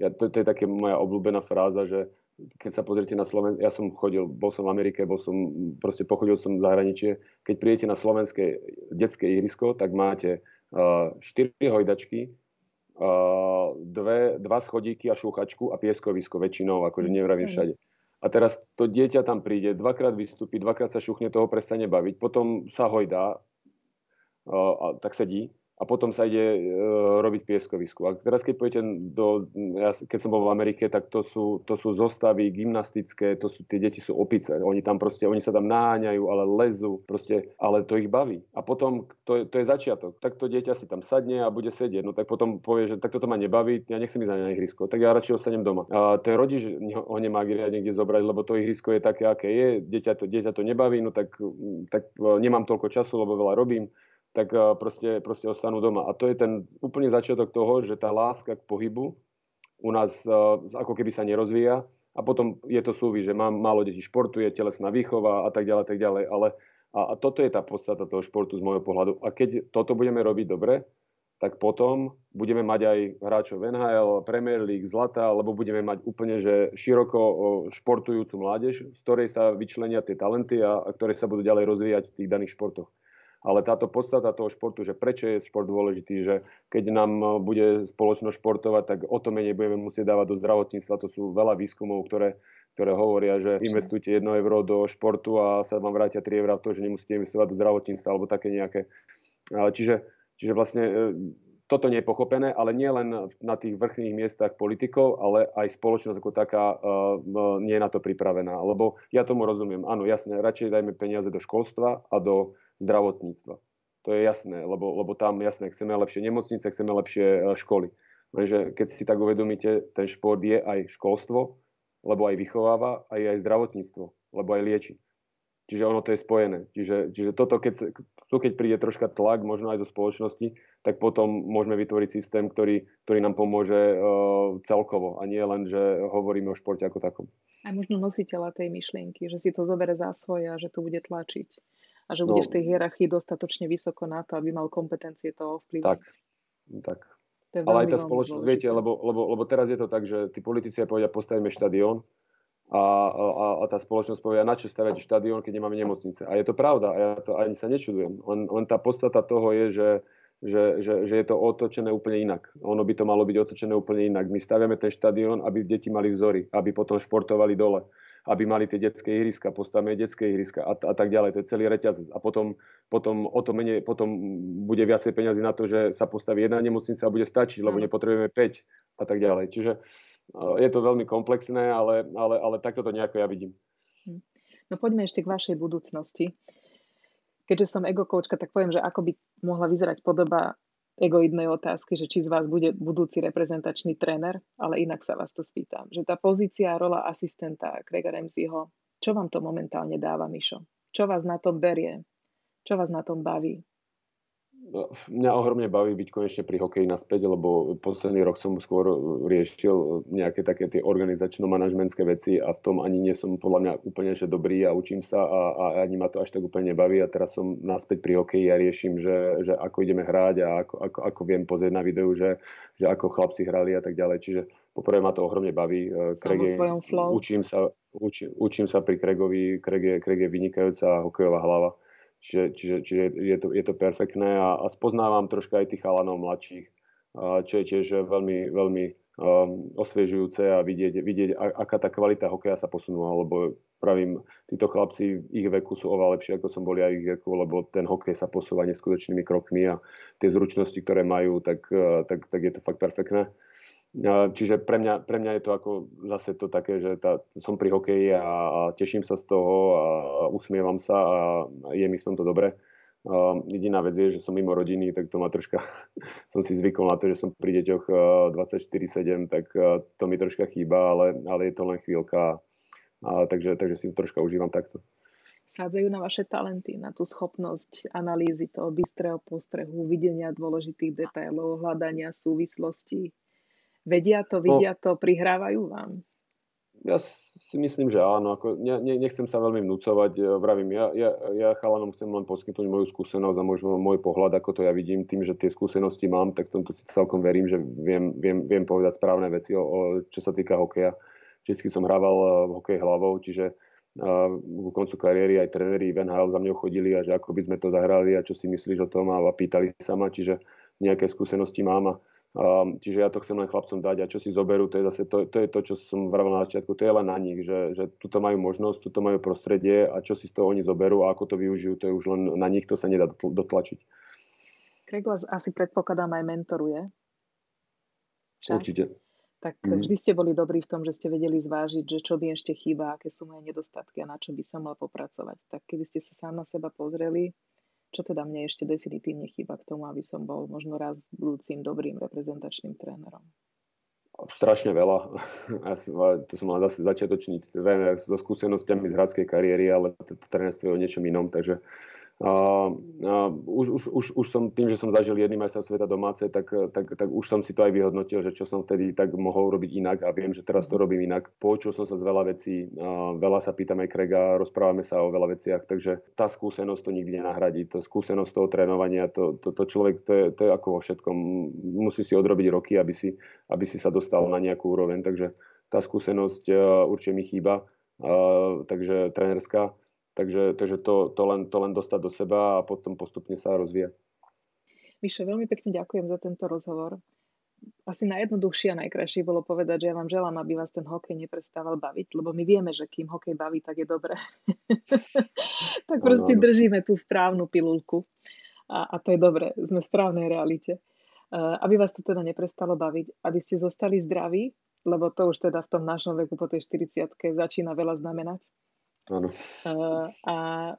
ja, to, to je také moja obľúbená fráza, že keď sa pozriete na Slovensko, ja som chodil, bol som v Amerike, bol som, proste pochodil som v zahraničie. Keď príjete na slovenské detské ihrisko, tak máte uh, 4 hojdačky, uh, dve, dva schodíky a šúchačku a pieskovisko väčšinou, akože nevravím všade. A teraz to dieťa tam príde, dvakrát vystúpi, dvakrát sa šuchne, toho prestane baviť, potom sa hojdá, a tak sedí a potom sa ide e, robiť pieskovisku. A teraz keď pôjdete do, ja, keď som bol v Amerike, tak to sú, to sú zostavy gymnastické, to sú, tie deti sú opice. Oni tam proste, oni sa tam náňajú, ale lezú, proste, ale to ich baví. A potom, to, to je začiatok. Tak to dieťa si tam sadne a bude sedieť. No tak potom povie, že tak toto ma nebaví, ja nechcem ísť na ihrisko, tak ja radšej ostanem doma. A ten rodič ho nemá niekde zobrať, lebo to ihrisko je také, aké je, dieťa to, dieťa to nebaví, no tak, tak e, nemám toľko času, lebo veľa robím tak eh, proste, proste ostanú doma. A to je ten úplný začiatok toho, že tá láska k pohybu u nás eh, ako keby sa nerozvíja a potom je to súvis, že mám málo detí športuje, telesná výchova a tak ďalej, tak ďalej, ale a, a toto je tá podstata toho športu z môjho pohľadu. A keď toto budeme robiť dobre, tak potom budeme mať aj hráčov NHL, Premier League, Zlata, lebo budeme mať úplne že široko športujúcu mládež, z ktorej sa vyčlenia tie talenty a, a ktoré sa budú ďalej rozvíjať v tých daných športoch ale táto podstata toho športu, že prečo je šport dôležitý, že keď nám e, bude spoločnosť športovať, tak o to menej budeme musieť dávať do zdravotníctva. To sú veľa výskumov, ktoré, ktoré hovoria, že investujte 1 euro do športu a sa vám vrátia 3 eurá v to, že nemusíte investovať do zdravotníctva alebo také nejaké. Čiže, čiže vlastne e, toto nie je pochopené, ale nie len na tých vrchných miestach politikov, ale aj spoločnosť ako taká uh, nie je na to pripravená. Lebo ja tomu rozumiem. Áno, jasné, radšej dajme peniaze do školstva a do zdravotníctva. To je jasné, lebo, lebo tam jasné, chceme lepšie nemocnice, chceme lepšie e, školy. Lenže keď si tak uvedomíte, ten šport je aj školstvo, lebo aj vychováva, a je aj zdravotníctvo, lebo aj lieči. Čiže ono to je spojené. Čiže, čiže toto, keď, tu keď príde troška tlak, možno aj zo spoločnosti, tak potom môžeme vytvoriť systém, ktorý, ktorý nám pomôže uh, celkovo a nie len, že hovoríme o športe ako takom. A možno nositeľa tej myšlienky, že si to zobere za svoje a že to bude tlačiť a že bude no, v tej hierarchii dostatočne vysoko na to, aby mal kompetencie toho ovplyvniť. Tak, tak. Ale aj tá spoločnosť, viete, lebo, lebo, lebo teraz je to tak, že tí politici povedia, postavíme štadión a, a, a tá spoločnosť povie, na čo stavať štadión, keď nemáme nemocnice. A je to pravda, a ja to ani sa nečudujem. Len, len tá podstata toho je, že, že, že, že je to otočené úplne inak. Ono by to malo byť otočené úplne inak. My staviame ten štadión, aby deti mali vzory, aby potom športovali dole aby mali tie detské ihriska, postavíme detské ihriska a, a tak ďalej. To je celý reťazec. A potom, potom o to menej, potom bude viacej peniazy na to, že sa postaví jedna nemocnica a bude stačiť, lebo nepotrebujeme 5 a tak ďalej. Čiže je to veľmi komplexné, ale, ale, ale takto to nejako ja vidím. Hm. No poďme ešte k vašej budúcnosti. Keďže som ego tak poviem, že ako by mohla vyzerať podoba egoidnej otázky, že či z vás bude budúci reprezentačný tréner, ale inak sa vás to spýtam. Že tá pozícia a rola asistenta Grega Ramseyho, čo vám to momentálne dáva, Mišo? Čo vás na tom berie? Čo vás na tom baví? Mňa ohromne baví byť konečne pri hokeji naspäť, lebo posledný rok som skôr riešil nejaké také tie organizačno-manažmentské veci a v tom ani nie som podľa mňa úplne že dobrý a učím sa a, a ani ma to až tak úplne nebaví a teraz som naspäť pri hokeji a riešim, že, že ako ideme hrať a ako, ako, ako viem pozrieť na videu, že, že ako chlapci hrali a tak ďalej. Čiže poprvé ma to ohromne baví. Craig je, učím, sa, učím, učím sa pri Craigovi, Craig je, Craig je vynikajúca hokejová hlava Čiže, čiže, čiže je, to, je to perfektné a, a spoznávam troška aj tých chalanov mladších, čo je tiež veľmi, veľmi um, osviežujúce a vidieť, vidieť, aká tá kvalita hokeja sa posunula, lebo pravím, títo chlapci v ich veku sú oveľa lepšie, ako som bol ja ich veku, lebo ten hokej sa posúva neskutočnými krokmi a tie zručnosti, ktoré majú, tak, tak, tak je to fakt perfektné. Čiže pre mňa, pre mňa je to ako zase to také, že tá, som pri hokeji a, a teším sa z toho a, a usmievam sa a je mi v tomto dobre. Uh, jediná vec je, že som mimo rodiny, tak to ma troška, som si zvykol na to, že som pri deťoch uh, 24-7, tak uh, to mi troška chýba, ale, ale je to len chvíľka, a, takže, takže si to troška užívam takto. Sádzajú na vaše talenty, na tú schopnosť analýzy toho bystrého postrehu, videnia dôležitých detailov, hľadania súvislostí, Vedia to, no. vidia no, to, prihrávajú vám? Ja si myslím, že áno. Ako, ne, ne, nechcem sa veľmi vnúcovať. Vravím, ja, ja, ja chalanom chcem len poskytnúť moju skúsenosť a možno môj pohľad, ako to ja vidím. Tým, že tie skúsenosti mám, tak tomto si celkom verím, že viem, viem, viem povedať správne veci, o, o, čo sa týka hokeja. vždy som hrával v hokej hlavou, čiže v koncu kariéry aj tréneri v NHL za mňou chodili a že ako by sme to zahrali a čo si myslíš o tom a pýtali sa ma, čiže nejaké skúsenosti mám a Um, čiže ja to chcem len chlapcom dať a čo si zoberú, to je zase to, to, je to čo som vravel na začiatku, to je len na nich, že, že tuto majú možnosť, tuto majú prostredie a čo si z toho oni zoberú a ako to využijú, to je už len na nich, to sa nedá dotlačiť. Craig vás asi predpokladám aj mentoruje. Však? Určite. Tak mm. vždy ste boli dobrí v tom, že ste vedeli zvážiť, že čo by ešte chýba, aké sú moje nedostatky a na čo by som mal popracovať. Tak keby ste sa sám na seba pozreli, čo teda mne ešte definitívne chýba k tomu, aby som bol možno raz budúcim dobrým reprezentačným trénerom? Strašne veľa. Ja som, to som mal zase začiatočný tréner so skúsenostiami z hradskej kariéry, ale to, to trénerstvo je o niečom inom, takže a, a už, už, už, už som tým, že som zažil jedný majster sveta domáce, tak, tak, tak už som si to aj vyhodnotil, že čo som vtedy tak mohol robiť inak a viem, že teraz to robím inak. Počul som sa z veľa vecí, a veľa sa pýtam aj Krega, rozprávame sa o veľa veciach, takže tá skúsenosť to nikdy nenahradí. To skúsenosť toho trénovania, to, to, to človek, to je, to je ako vo všetkom. Musí si odrobiť roky, aby si, aby si sa dostal na nejakú úroveň, takže tá skúsenosť určite mi chýba, takže trénerská Takže, takže to, to, len, to len dostať do seba a potom postupne sa rozvíjať. Mišo, veľmi pekne ďakujem za tento rozhovor. Asi najjednoduchšie a najkrajšie bolo povedať, že ja vám želám, aby vás ten hokej neprestával baviť, lebo my vieme, že kým hokej baví, tak je dobre. tak proste ano. držíme tú správnu pilulku. A, a to je dobre, sme v správnej realite. Uh, aby vás to teda neprestalo baviť, aby ste zostali zdraví, lebo to už teda v tom našom veku po tej 40 začína veľa znamenať Áno. A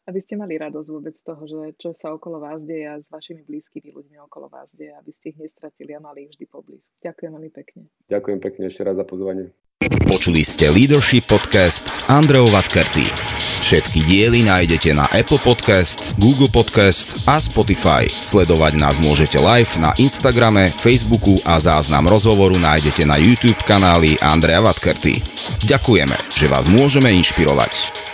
aby ste mali radosť vôbec z toho, že čo sa okolo vás deje a s vašimi blízkymi ľuďmi okolo vás deje, aby ste ich nestratili a mali ich vždy poblízku. Ďakujem veľmi pekne. Ďakujem pekne ešte raz za pozvanie. Počuli ste Leadership Podcast s Andreou Vatkerty. Všetky diely nájdete na Apple Podcasts, Google Podcasts a Spotify. Sledovať nás môžete live na Instagrame, Facebooku a záznam rozhovoru nájdete na YouTube kanáli Andrea Vatkerty. Ďakujeme, že vás môžeme inšpirovať.